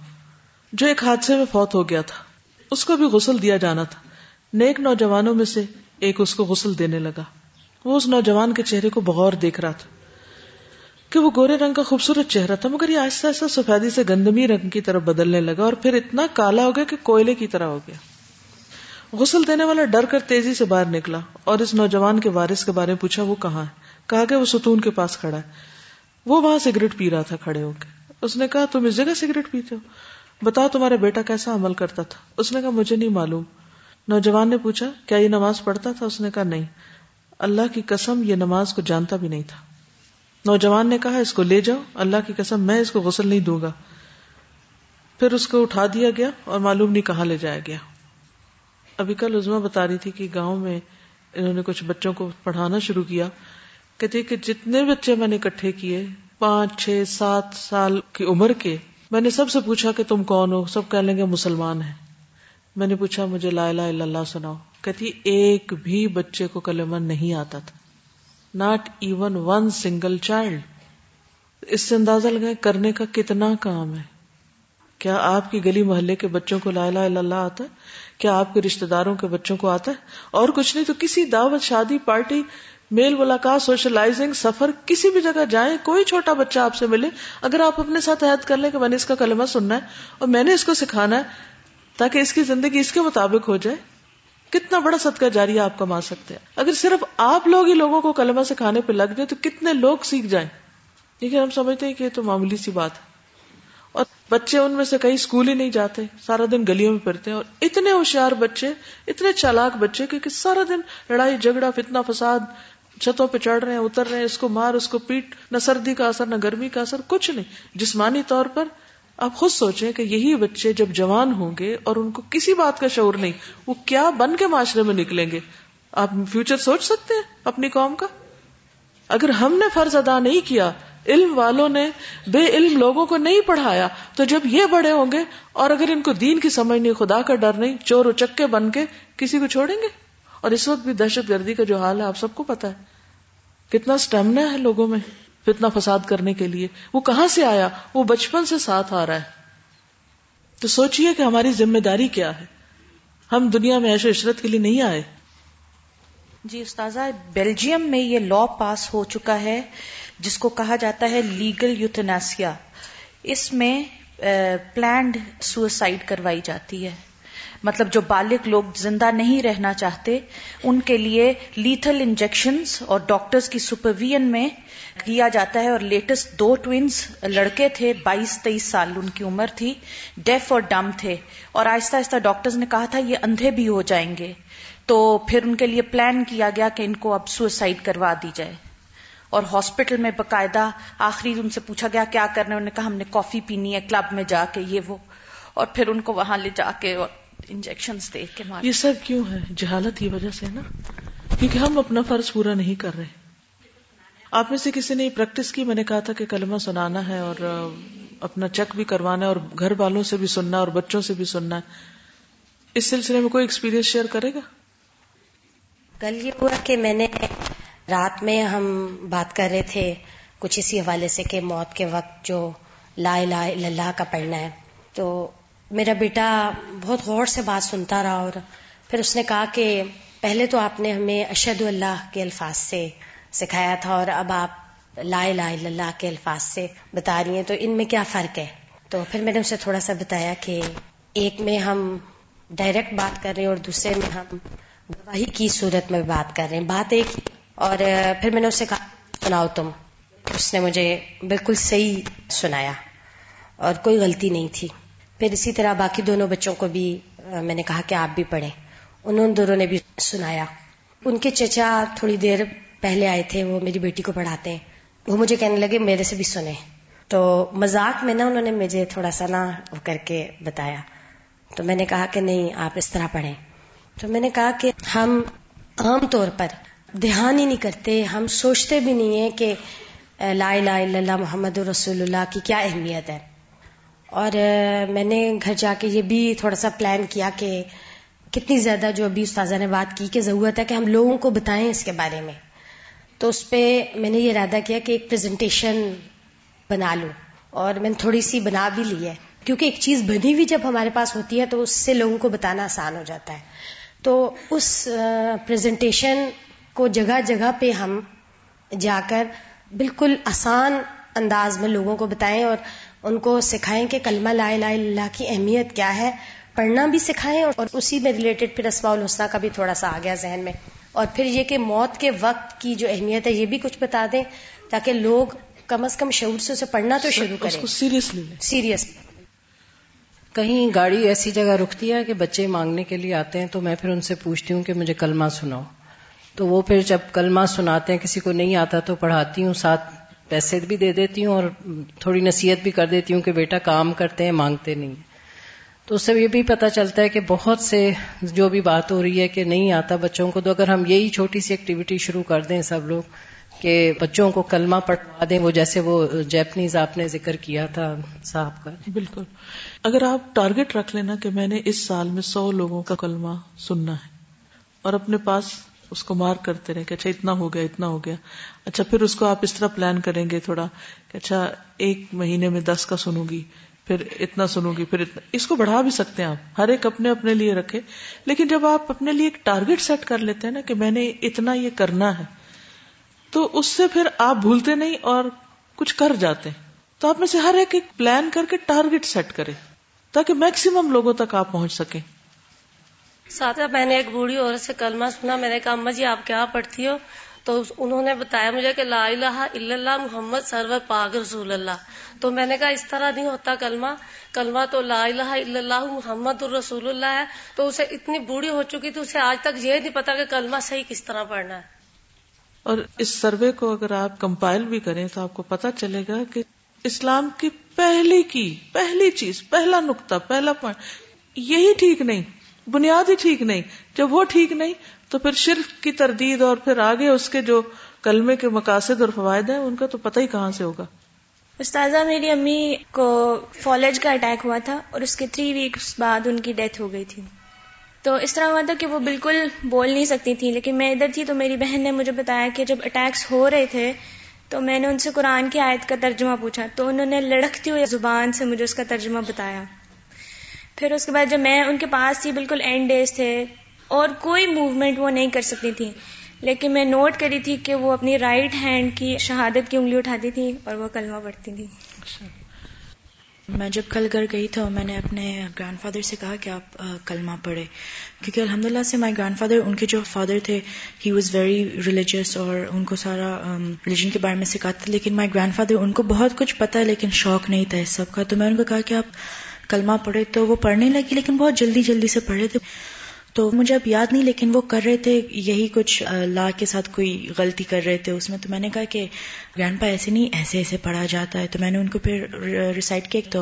جو ایک حادثے میں فوت ہو گیا تھا۔ اس کو بھی غسل دیا جانا تھا۔ نیک نوجوانوں میں سے ایک اس کو غسل دینے لگا۔ وہ اس نوجوان کے چہرے کو بغور دیکھ رہا تھا۔ کہ وہ گورے رنگ کا خوبصورت چہرہ تھا، مگر یہ آہستہ آہستہ سفیدی سے گندمی رنگ کی طرف بدلنے لگا اور پھر اتنا کالا ہو گیا کہ کوئلے کی طرح ہو گیا۔ غسل دینے والا ڈر کر تیزی سے باہر نکلا اور اس نوجوان کے وارث کے بارے میں پوچھا، وہ کہاں ہے؟ کہا کہ وہ ستون کے پاس کھڑا ہے۔ وہ وہاں سگریٹ پی رہا تھا، کھڑے ہو کے۔ اس نے کہا، تم اس جگہ سگریٹ پیتے ہو؟ بتاؤ تمہارا بیٹا کیسا عمل کرتا تھا؟ اس نے کہا، مجھے نہیں معلوم۔ نوجوان نے پوچھا، کیا یہ نماز پڑھتا تھا؟ اس نے کہا، نہیں۔ اللہ کی قسم، یہ نماز کو جانتا بھی نہیں تھا۔ نوجوان نے کہا، اس کو لے جاؤ، اللہ کی قسم، میں اس کو غسل نہیں دوں گا۔ پھر اس کو اٹھا دیا گیا اور معلوم نہیں کہاں لے جایا گیا۔ ابھی کل عزما بتا رہی تھی کہ گاؤں میں انہوں نے کچھ بچوں کو پڑھانا شروع کیا۔ کہتے کہ جتنے بچے میں نے اکٹھے کیے، پانچ، چھ، سات سال کی عمر کے، میں نے سب سے پوچھا کہ تم کون ہو؟ سب کہہ لیں گے مسلمان ہیں۔ میں نے پوچھا، مجھے لا الہ الا اللہ سناؤ۔ کہتی ایک بھی بچے کو کلمہ نہیں آتا تھا۔ Not even one single child اس سے اندازہ لگائے کرنے کا کتنا کام ہے؟ کیا آپ کی گلی محلے کے بچوں کو لا الہ الا اللہ آتا ہے؟ کیا آپ کے رشتے داروں کے بچوں کو آتا ہے؟ اور کچھ نہیں تو کسی دعوت شادی پارٹی میل ملاقات سوشلائزنگ سفر کسی بھی جگہ جائیں، کوئی چھوٹا بچہ آپ سے ملے، اگر آپ اپنے ساتھ عہد کر لیں کہ میں نے اس کا کلمہ سننا ہے اور میں نے اس کو سکھانا ہے تاکہ اس کی زندگی اس کے مطابق ہو جائے۔ کتنا بڑا صدقہ جاری آپ کما سکتے ہیں۔ اگر صرف آپ لوگ ہی لوگوں کو کلمہ سکھانے پہ لگ جائے تو کتنے لوگ سیکھ جائیں۔ لیکن ہم سمجھتے ہیں کہ یہ تو معمولی سی بات ہے۔ اور بچے ان میں سے کئی اسکول ہی نہیں جاتے، سارا دن گلیوں میں پھرتے ہیں۔ اور اتنے ہوشیار بچے، اتنے چالاک بچے کہ سارا دن لڑائی، جھگڑا فتنا فساد، چھتوں پہ چڑھ رہے ہیں، اتر رہے ہیں، اس کو مار، اس کو پیٹ، نہ سردی کا اثر، نہ گرمی کا اثر، کچھ نہیں۔ جسمانی طور پر آپ خود سوچیں کہ یہی بچے جب جوان ہوں گے اور ان کو کسی بات کا شعور نہیں، وہ کیا بن کے معاشرے میں نکلیں گے؟ آپ فیوچر سوچ سکتے ہیں اپنی قوم کا؟ اگر ہم نے فرض ادا نہیں کیا، علم والوں نے بے علم لوگوں کو نہیں پڑھایا، تو جب یہ بڑے ہوں گے اور اگر ان کو دین کی سمجھ نہیں، خدا کا ڈر نہیں، چور و چکے بن کے کسی کو چھوڑیں گے؟ اور اس وقت بھی دہشت گردی کا جو حال ہے، آپ سب کو پتا ہے۔ کتنا اسٹیمنا ہے لوگوں میں۔ فتنا فساد کرنے کے لیے۔ وہ کہاں سے آیا؟ وہ بچپن سے ساتھ آ رہا ہے۔ تو سوچئے کہ ہماری ذمہ داری کیا ہے۔ ہم دنیا میں ایشو عشرت کے لیے نہیں آئے۔ جی استاذہ، بیلجیم میں یہ لا پاس ہو چکا ہے، جس کو کہا جاتا ہے لیگل یوتناسیا اس میں پلانڈ سوسائڈ کروائی جاتی ہے۔ مطلب جو بالغ لوگ زندہ نہیں رہنا چاہتے، ان کے لیے لیتھل انجیکشن اور ڈاکٹرز کی سپرویژن میں کیا جاتا ہے اور لیٹسٹ دو ٹوینز لڑکے تھے، بائیس، تیئیس سال، ان کی عمر تھی ڈیف اور ڈم تھے۔ اور آہستہ آہستہ ڈاکٹرز نے کہا تھا، یہ اندھے بھی ہو جائیں گے۔ تو پھر ان کے لیے پلان کیا گیا کہ ان کو اب سوسائڈ کروا دی جائے۔ اور ہاسپٹل میں باقاعدہ آخری ان سے پوچھا گیا، کیا کرنا انہوں نے کہا، ہم نے کافی پینی ہے کلب میں جا کے یہ وہ۔ اور پھر ان کو وہاں لے جا کے انجیکشن دے کے یہ سب کیوں ہے؟ جہالت کی وجہ سے نا؟ کیونکہ ہم اپنا فرض پورا نہیں کر رہے۔ آپ میں سے کسی نے پریکٹس کی؟ میں نے کہا تھا کہ کلمہ سنانا ہے اور اپنا چیک بھی کروانا ہے اور گھر والوں سے بھی سننا اور بچوں سے بھی سننا ہے۔ اس سلسلے میں کوئی ایکسپیرینس شیئر کرے گا؟ کل یہ ہوا کہ میں نے رات میں ہم بات کر رہے تھے کچھ اسی حوالے سے کہ موت کے وقت جو لا الہ الا اللہ کا پڑھنا ہے۔ تو میرا بیٹا بہت غور سے بات سنتا رہا اور پھر اس نے کہا کہ پہلے تو آپ نے ہمیں اشد اللہ کے الفاظ سے سکھایا تھا اور اب آپ لا الہ الا اللہ کے الفاظ سے بتا رہی ہیں، تو ان میں کیا فرق ہے؟ تو پھر میں نے اسے تھوڑا سا بتایا کہ ایک میں ہم ڈائریکٹ بات کر رہے ہیں اور دوسرے میں ہم گواہی کی صورت میں بات کر رہے ہیں، بات ایک ہی۔ اور پھر میں نے اس سے کہا، سناؤ تم۔ اس نے مجھے بالکل صحیح سنایا اور کوئی غلطی نہیں تھی۔ پھر اسی طرح باقی دونوں بچوں کو بھی میں نے کہا کہ آپ بھی پڑھیں۔ انہوں دونوں نے بھی سنایا۔ ان کے چچا تھوڑی دیر پہلے آئے تھے، وہ میری بیٹی کو پڑھاتے ہیں۔ وہ مجھے کہنے لگے، میرے سے بھی سنے تو مذاق میں نا انہوں نے مجھے تھوڑا سا نا وہ کر کے بتایا۔ تو میں نے کہا کہ نہیں، آپ اس طرح پڑھیں۔ تو میں نے کہا کہ ہم عام طور پر دھیان ہی نہیں کرتے، ہم سوچتے بھی نہیں ہیں کہ، لا الہ الا اللہ محمد رسول اللہ کی کیا اہمیت ہے۔ اور میں نے گھر جا کے یہ بھی تھوڑا سا پلان کیا کہ کتنی زیادہ جو ابھی استاذہ نے بات کی کہ ضرورت ہے کہ ہم لوگوں کو بتائیں اس کے بارے میں۔ تو اس پہ میں نے یہ ارادہ کیا کہ ایک پریزنٹیشن بنا لوں اور میں نے تھوڑی سی بنا بھی لی ہے۔ کیونکہ ایک چیز بنی ہوئی جب ہمارے پاس ہوتی ہے تو اس سے لوگوں کو بتانا آسان ہو جاتا ہے۔ تو اس پریزنٹیشن کو جگہ جگہ پہ ہم جا کر بالکل آسان انداز میں لوگوں کو بتائیں اور ان کو سکھائیں کہ کلمہ لا الہ الا اللہ کی اہمیت کیا ہے۔ پڑھنا بھی سکھائیں اور اسی میں ریلیٹڈ پھر اسماء الحسنہ کا بھی تھوڑا سا آ گیا ذہن میں۔ اور پھر یہ کہ موت کے وقت کی جو اہمیت ہے یہ بھی کچھ بتا دیں تاکہ لوگ کم از کم شعور سے اسے پڑھنا تو شروع کریں۔ Seriously serious. کہیں گاڑی ایسی جگہ رکتی ہے کہ بچے مانگنے کے لیے آتے ہیں تو میں پھر ان سے پوچھتی ہوں کہ مجھے کلمہ سناؤ۔ تو وہ پھر جب کلمہ سناتے ہیں کسی کو نہیں آتا تو پڑھاتی ہوں ساتھ پیسے بھی دے دیتی ہوں اور تھوڑی نصیحت بھی کر دیتی ہوں کہ بیٹا کام کرتے ہیں مانگتے نہیں۔ تو اس سے یہ بھی پتا چلتا ہے کہ بہت سے جو بھی بات ہو رہی ہے کہ نہیں آتا بچوں کو، تو اگر ہم یہی چھوٹی سی ایکٹیویٹی شروع کر دیں سب لوگ کہ بچوں کو کلمہ پڑھوا دیں، وہ جیسے وہ جیپنیز آپ نے ذکر کیا تھا صاحب کا۔ بالکل۔ اگر آپ ٹارگٹ رکھ لینا کہ میں نے اس سال میں سو لوگوں کا کلمہ سننا ہے اور اپنے پاس اس کو مار کرتے رہے کہ اچھا اتنا ہو گیا، اتنا ہو گیا۔ اچھا پھر اس کو آپ اس طرح پلان کریں گے تھوڑا کہ اچھا ایک مہینے میں دس کا سنوں گی۔ پھر اتنا سنوں گی، پھر اتنا۔ اس کو بڑھا بھی سکتے ہیں آپ۔ ہر ایک اپنے اپنے لیے رکھے۔ لیکن جب آپ اپنے لیے ایک ٹارگیٹ سیٹ کر لیتے ہیں نا کہ میں نے اتنا یہ کرنا ہے، تو اس سے پھر آپ بھولتے نہیں اور کچھ کر جاتے تو آپ میں سے ہر ایک ایک پلان کر کے ٹارگیٹ سیٹ کرے، تاکہ میکسیمم لوگوں تک آپ پہنچ سکیں۔ ساتھ میں نے ایک بوڑھی عورت سے کلمہ سنا، میں نے کہا، اما جی آپ کیا پڑھتی ہو؟ تو انہوں نے بتایا مجھے کہ لا الہ الا اللہ محمد سرور پاک رسول اللہ۔ تو میں نے کہا اس طرح نہیں ہوتا کلمہ۔ کلمہ تو لا الہ الا اللہ محمد الرسول اللہ ہے۔ تو اسے اتنی بوڑھی ہو چکی تھی اسے آج تک یہ نہیں پتا کہ کلمہ صحیح کس طرح پڑھنا ہے۔ اور اس سروے کو اگر آپ کمپائل بھی کریں تو آپ کو پتا چلے گا کہ اسلام کی پہلی کی پہلی چیز، پہلا نقطہ، پہلا پوائنٹ یہی ٹھیک نہیں۔ بنیاد ہی ٹھیک نہیں۔ جب وہ ٹھیک نہیں، تو پھر شرک کی تردید اور پھر آگے اس کے جو کلمے کے مقاصد اور فوائد ہیں، ان کا تو پتہ ہی کہاں سے ہوگا۔ استاذہ، میری امی کو فالج کا اٹیک ہوا تھا اور اس کے تھری ویکس بعد ان کی ڈیتھ ہو گئی تھی۔ تو اس طرح ہوا تھا کہ وہ بالکل بول نہیں سکتی تھی، لیکن میں ادھر تھی تو میری بہن نے مجھے بتایا کہ جب اٹیکس ہو رہے تھے تو میں نے ان سے قرآن کی آیت کا ترجمہ پوچھا۔ تو انہوں نے لڑکتی ہوئی زبان سے مجھے اس کا ترجمہ بتایا۔ پھر اس کے بعد جب میں ان کے پاس تھی، بالکل اینڈ ڈیز تھے اور کوئی موومنٹ وہ نہیں کر سکتی تھی۔ لیکن میں نوٹ کری تھی کہ وہ اپنی رائٹ ہینڈ کی شہادت کی انگلی اٹھاتی تھی اور وہ کلمہ پڑھتی تھی۔ میں جب کل گھر گئی تو میں نے اپنے گرینڈ فادر سے کہا کہ آپ کلمہ پڑھے کیونکہ الحمد للہ سے مائی گرینڈ فادر ان کے جو فادر تھے ہی واز ویری ریلیجیس اور ان کو سارا ریلیجن کے بارے میں سکھاتے لیکن مائی گرینڈ فادر ان کو بہت کچھ پتا ہے، لیکن شوق نہیں تھا اس سب کا۔ تو میں ان کو کہا کہ آپ کلمہ پڑھے تو وہ پڑھنے لگی، لیکن بہت جلدی جلدی سے پڑھے تھے۔ تو مجھے اب یاد نہیں، لیکن وہ کر رہے تھے، یہی کچھ لا کے ساتھ کوئی غلطی کر رہے تھے اس میں۔ تو میں نے کہا کہ گرینڈ پا، ایسے نہیں، ایسے ایسے پڑھا جاتا ہے۔ تو میں نے ان کو پھر ریسائٹ کیا تو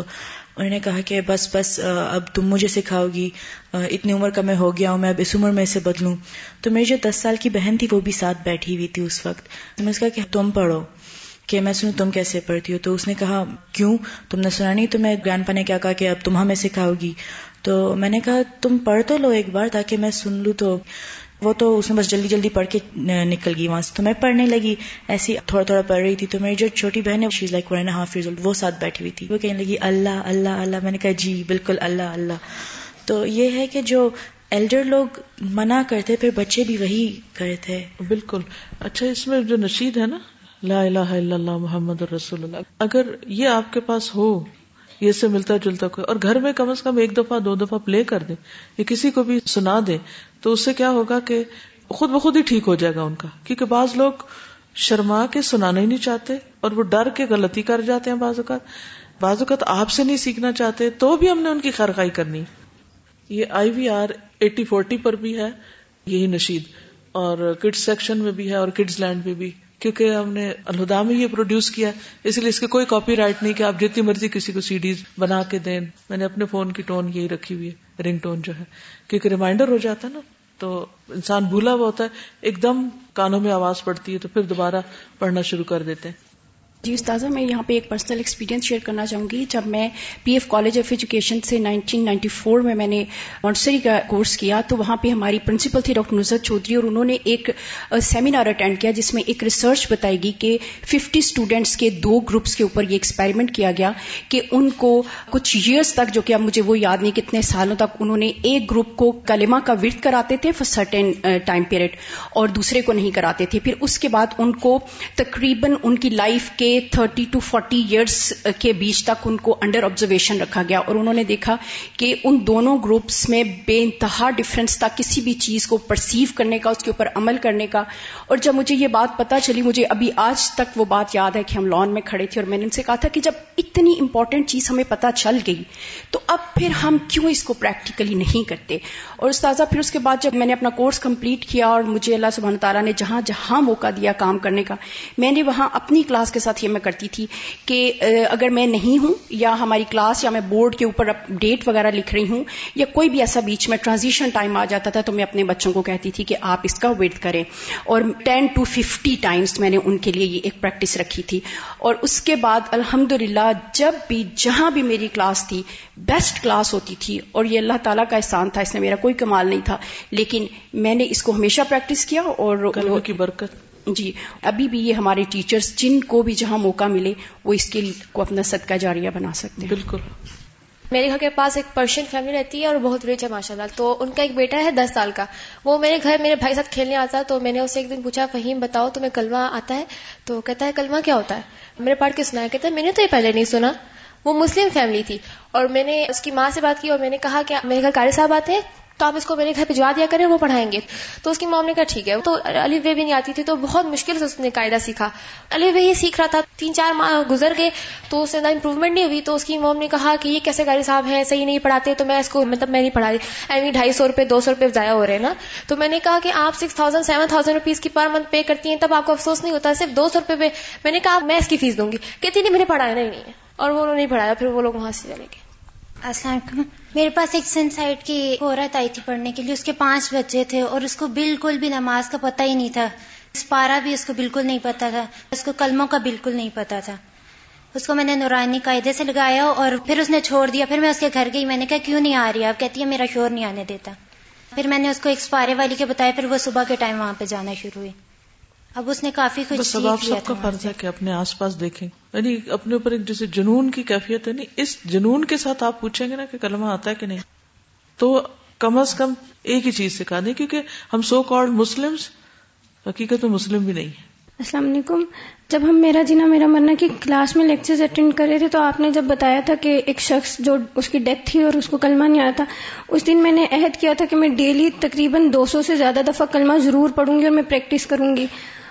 انہوں نے کہا کہ بس بس، اب تم مجھے سکھاؤ گی۔ اتنی عمر کا میں ہو گیا ہوں، میں اب اس عمر میں سے بدلوں۔ تو میری جو دس سال کی بہن تھی، وہ بھی ساتھ بیٹھی ہوئی تھی اس وقت۔ تو میں نے کہا کہ تم پڑھو۔ کہ میں سنوں تم کیسے پڑھتی ہو؟ تو اس نے کہا، کیوں؟ تم نے سنا نہیں تو میں گرینڈ پا نے کیا کہا کہ اب تم ہمیں سکھاؤ گی تو میں نے کہا، تم پڑھ تو لو ایک بار تاکہ میں سن لوں تو وہ تو اس نے بس جلدی جلدی پڑھ کے نکل گئی وہاں سے، تو میں پڑھنے لگی۔ ایسی تھوڑا تھوڑا پڑھ رہی تھی تو میری جو چھوٹی بہن ہے she's like one half years وہ ساتھ بیٹھی ہوئی تھی۔ وہ کہنے لگی، اللہ اللہ اللہ۔ میں نے کہا جی بالکل، اللہ اللہ۔ تو یہ ہے کہ جو ایلڈر لوگ منع کرتے، پھر بچے بھی وہی کرتے۔ بالکل۔ اچھا اس میں جو نشید ہے نا لا الہ الا اللہ محمد الرسول اللہ۔ اگر یہ آپ کے پاس ہو، یہ سے ملتا جلتا کوئی۔ اور گھر میں کم از کم ایک دفعہ، دو دفعہ پلے کر دیں۔ یا کسی کو بھی سنا دیں، تو اس سے کیا ہوگا کہ خود بخود ہی ٹھیک ہو جائے گا ان کا۔ کیونکہ بعض لوگ شرما کے سنانا ہی نہیں چاہتے اور وہ ڈر کے غلطی کر جاتے ہیں بعض اوقات۔ بعض اوقات آپ سے نہیں سیکھنا چاہتے، تو بھی ہم نے ان کی خیرخائی کرنی۔ یہ I V R eighty forty پر بھی ہے، یہی نشید۔ اور کڈس سیکشن میں بھی ہے اور کڈز لینڈ میں بھی۔ کیونکہ ہم نے الہدا میں یہ پروڈیوس کیا اس لیے اس کے کوئی کاپی رائٹ نہیں کہ آپ جتنی مرضی کسی کو سی ڈیز بنا کے دیں۔ میں نے اپنے فون کی ٹون یہی رکھی ہوئی ہے رنگ ٹون جو ہے۔ کیونکہ ریمائنڈر ہو جاتا ہے نا، تو انسان بھولا ہوا ہوتا ہے، ایک دم کانوں میں آواز پڑتی ہے تو پھر دوبارہ پڑھنا شروع کر دیتے ہیں۔ جی استاذہ، میں یہاں پہ ایک پرسنل ایکسپیرینس شیئر کرنا چاہوں گی۔ جب میں P F college of education سے 1994 میں میں نے مونٹسری کا کورس کیا، تو وہاں پہ ہماری پرنسپل تھی ڈاکٹر نظرت چودھری اور انہوں نے ایک سیمینار اٹینڈ کیا، جس میں ایک ریسرچ بتائی گی کہ 50 اسٹوڈینٹس کے دو گروپس کے اوپر یہ ایکسپیریمنٹ کیا گیا کہ ان کو کچھ ایئرس تک، جو کہ اب مجھے وہ یاد نہیں کتنے سالوں تک، انہوں نے ایک گروپ کو کلمہ کا ورد کراتے تھے فار سرٹن ٹائم پیریڈ اور دوسرے کو نہیں کراتے تھے۔ پھر اس کے بعد ان کو تقریباً ان کی لائف کے تھرٹی ٹو فورٹی ایئرس کے بیچ تک ان کو انڈر آبزرویشن رکھا گیا اور انہوں نے دیکھا کہ ان دونوں گروپس میں بے انتہا ڈفرینس تھا کسی بھی چیز کو پرسیو کرنے کا اس کے اوپر عمل کرنے کا اور جب مجھے یہ بات پتا چلی مجھے ابھی آج تک وہ بات یاد ہے کہ ہم لان میں کھڑے تھے اور میں نے ان سے کہا تھا کہ جب اتنی امپورٹنٹ چیز ہمیں پتا چل گئی تو اب پھر ہم کیوں اس کو پریکٹیکلی نہیں کرتے اور استاذہ پھر اس کے بعد جب میں نے اپنا کورس کمپلیٹ کیا اور مجھے اللہ سبحانہ تعالیٰ نے جہاں جہاں موقع دیا کام کرنے کا میں نے وہاں اپنی کلاس کے ساتھ یہ میں کرتی تھی کہ اگر میں نہیں ہوں یا ہماری کلاس یا میں بورڈ کے اوپر ڈیٹ وغیرہ لکھ رہی ہوں یا کوئی بھی ایسا بیچ میں ٹرانزیشن ٹائم آ جاتا تھا تو میں اپنے بچوں کو کہتی تھی کہ آپ اس کا ویٹ کریں۔ اور ٹین ٹو ففٹی ٹائمس میں نے ان کے لیے یہ ایک پریکٹس رکھی تھی۔ اور اس کے بعد الحمد جب بھی جہاں بھی میری کلاس تھی بیسٹ کلاس ہوتی تھی اور یہ اللہ تعالیٰ کا احسان تھا اس نے میرا کوئی کمال نہیں تھا لیکن میں نے اس کو ہمیشہ پریکٹس کیا اور کی برکت۔ جی ابھی بھی یہ ہمارے ٹیچرز جن کو بھی جہاں موقع ملے وہ اس کے کو اپنا صدقہ جاریہ بنا سکتے ہیں۔ بالکل۔ میرے گھر کے پاس ایک پرشین فیملی رہتی ہے اور بہت ریچ ہے ماشاء اللہ تو ان کا ایک بیٹا ہے دس سال کا۔ وہ میرے گھر میرے بھائی ساتھ کھیلنے آتا تو میں نے اسے ایک دن پوچھا فہیم بتاؤ تمہیں کلمہ آتا ہے؟ تو کہتا ہے کلمہ کیا ہوتا ہے؟ میرے پڑھ کے سنا کہتا ہے میں نے تو یہ پہلے نہیں سنا۔ وہ مسلم فیملی تھی۔ اور میں نے اس کی ماں سے بات کی اور میں نے کہا کہ میرے گھر کاری صاحب آتے ہیں۔ تو آپ اس کو میرے گھر بھجوا دیا کریں، وہ پڑھائیں گے۔ تو اس کی مام نے کہا، ٹھیک ہے۔ تو علی وے بھی نہیں آتی تھی، تو بہت مشکل سے اس نے قاعدہ سیکھا۔ علی وے یہ سیکھ رہا تھا، تین چار ماہ گزر گئے، تو اس سے امپروومنٹ نہیں ہوئی۔ تو اس کی مام نے کہا کہ یہ کیسے گاڑی صاحب ہیں، صحیح نہیں پڑھاتے، تو میں اس کو مطلب میں نہیں پڑھا رہی۔ ایوی ڈھائی سو روپے، دو سو روپے ضائع ہو رہے ہیں نا۔ تو میں نے کہا کہ آپ six thousand seven thousand rupees کی پر منتھ پے کرتی ہیں، تب آپ کو افسوس نہیں ہوتا، صرف دو سو روپے پہ میں نے کہا، میں اس کی فیس دوں گی۔ کہتی نہیں میرے پڑھایا نہیں ہے۔ اور وہ نہیں پڑھایا، پھر وہ لوگ وہاں سے چلے گئے۔ السلام علیکم۔ میرے پاس ایک سن سائڈ کی عورت آئی تھی پڑھنے کے لیے، اس کے پانچ بچے تھے اور اس کو بالکل بھی نماز کا پتہ ہی نہیں تھا۔ اس پارا بھی اس کو بالکل نہیں پتا تھا، اس کو کلموں کا بالکل نہیں پتا تھا۔ اس کو میں نے نورانی قاعدے سے لگایا اور پھر اس نے چھوڑ دیا۔ پھر میں اس کے گھر گئی، میں نے کہا، کیوں نہیں آ رہی؟ اب کہتی ہے میرا شور نہیں آنے دیتا۔ پھر میں نے اس کو ایک سپارے والی کے بتایا پھر وہ صبح کے ٹائم وہاں پہ جانا شروع ہوئی۔ اب اس نے کافی کچھ سب آپ سب کا فرض ہے کہ اپنے آس پاس دیکھیں۔ یعنی اپنے اوپر ایک جیسے جنون کی کیفیت ہے نہیں اس جنون کے ساتھ آپ پوچھیں گے نا کہ کلمہ آتا ہے کہ نہیں تو کم از کم ایک ہی چیز سکھا دیں کیونکہ ہم سو کالڈ مسلم حقیقت میں مسلم بھی نہیں السلام علیکم۔ جب ہم میرا جینا میرا مرنا کی کلاس میں لیکچرز اٹینڈ کر رہے تھے تو آپ نے جب بتایا تھا کہ ایک شخص جو اس کی ڈیتھ تھی اور اس کو کلمہ نہیں آیا تھا اس دن میں نے عہد کیا تھا کہ میں ڈیلی تقریباً دو سو سے زیادہ دفعہ کلمہ ضرور پڑھوں گی اور میں پریکٹس کروں گی۔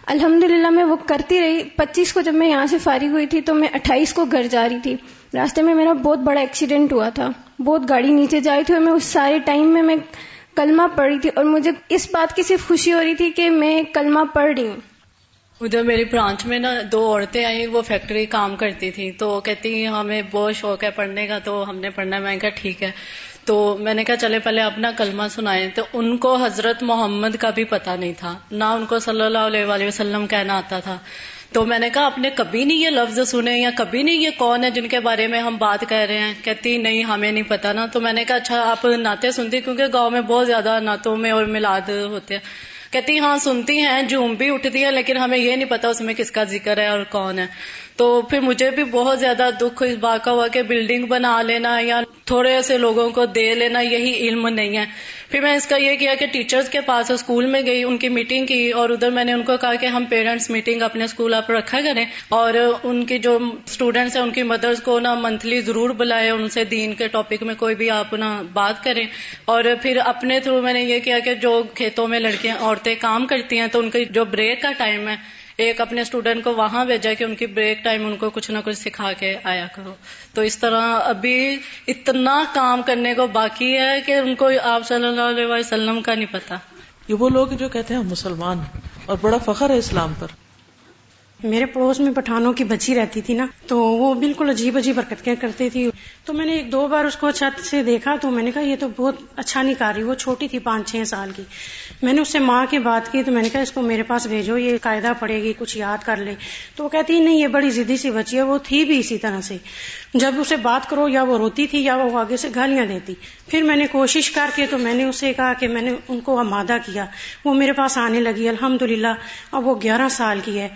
الحمد للہ میں وہ کرتی رہی۔ پچیس کو جب میں یہاں سے فارغ ہوئی تھی تو میں اٹھائیس کو گھر جا رہی تھی۔ راستے میں میرا بہت بڑا ایکسیڈنٹ ہوا تھا۔ بہت گاڑی نیچے جائی تھی اور میں اس سارے ٹائم میں میں کلمہ پڑھ رہی تھی اور مجھے اس بات کی صرف خوشی ہو رہی تھی کہ میں کلمہ پڑھ رہی ہوں۔ ادھر میری برانچ میں نا دو عورتیں آئی وہ فیکٹری کام کرتی تھی تو کہتی ہمیں بہت شوق ہے پڑھنے کا، تو ہم نے پڑھنا میں کہا ٹھیک ہے۔ تو میں نے کہا چلے پہلے اپنا کلمہ سنائے تو ان کو حضرت محمد کا بھی پتا نہیں تھا، نہ ان کو صلی اللہ علیہ وآلہ وسلم کہنا آتا تھا۔ تو میں نے کہا آپ نے کبھی نہیں یہ لفظ سنے یا کبھی نہیں یہ کون ہے جن کے بارے میں ہم بات کر رہے ہیں؟ کہتی نہیں، ہمیں نہیں پتا نا۔ تو میں نے کہا اچھا آپ ناطے سنتی؟ کیونکہ گاؤں میں بہت زیادہ نعتوں میں اور میلاد ہوتے ہیں۔ کہتی ہاں سنتی ہیں، جھوم بھی اٹھتی ہے لیکن ہمیں یہ نہیں پتا اس میں کس کا ذکر ہے اور کون ہے۔ تو پھر مجھے بھی بہت زیادہ دکھ اس بات کا ہوا کہ بلڈنگ بنا لینا یا تھوڑے ایسے لوگوں کو دے لینا، یہی علم نہیں ہے۔ پھر میں اس کا یہ کیا کہ ٹیچرز کے پاس اسکول میں گئی، ان کی میٹنگ کی اور ادھر میں نے ان کو کہا کہ ہم پیرنٹس میٹنگ اپنے اسکول آپ رکھا کریں اور ان کی جو اسٹوڈینٹس ہیں، ان کی مدرس کو نا منتھلی ضرور بلائے، ان سے دین کے ٹاپک میں کوئی بھی آپ نا بات کریں۔ اور پھر اپنے تھرو میں نے یہ کیا کہ جو کھیتوں میں لڑکیاں، عورتیں کام کرتی ہیں تو ان کی جو بریک کا ٹائم ہے ایک اپنے اسٹوڈینٹ کو وہاں بھیجا کہ ان کی بریک ٹائم ان کو کچھ نہ کچھ سکھا کے آیا کرو۔ تو اس طرح ابھی اتنا کام کرنے کو باقی ہے کہ ان کو آپ صلی اللہ علیہ وسلم کا نہیں پتا۔ یہ وہ لوگ جو کہتے ہیں مسلمان اور بڑا فخر ہے اسلام پر۔ میرے پڑوس میں پٹھانوں کی بچی رہتی تھی نا، تو وہ بالکل عجیب عجیب حرکتیں کرتی تھی۔ تو میں نے ایک دو بار اس کو چھت سے دیکھا تو میں نے کہا یہ تو بہت اچھا نہیں کر رہی وہ چھوٹی تھی پانچ چھ سال کی۔ میں نے اس سے ماں کی بات کی تو میں نے کہا اس کو میرے پاس بھیجو، یہ قاعدہ پڑے گی، کچھ یاد کر لے۔ تو وہ کہتی نہیں، یہ بڑی ضدی سی بچی ہے، وہ تھی بھی اسی طرح سے۔ جب اسے بات کرو، یا وہ روتی تھی یا وہ آگے سے گالیاں دیتی۔ پھر میں نے کوشش کر کے تو میں نے اسے کہا کہ میں نے ان کو آمادہ کیا۔ وہ میرے پاس آنے لگی الحمد للہ اب وہ گیارہ سال کی ہے۔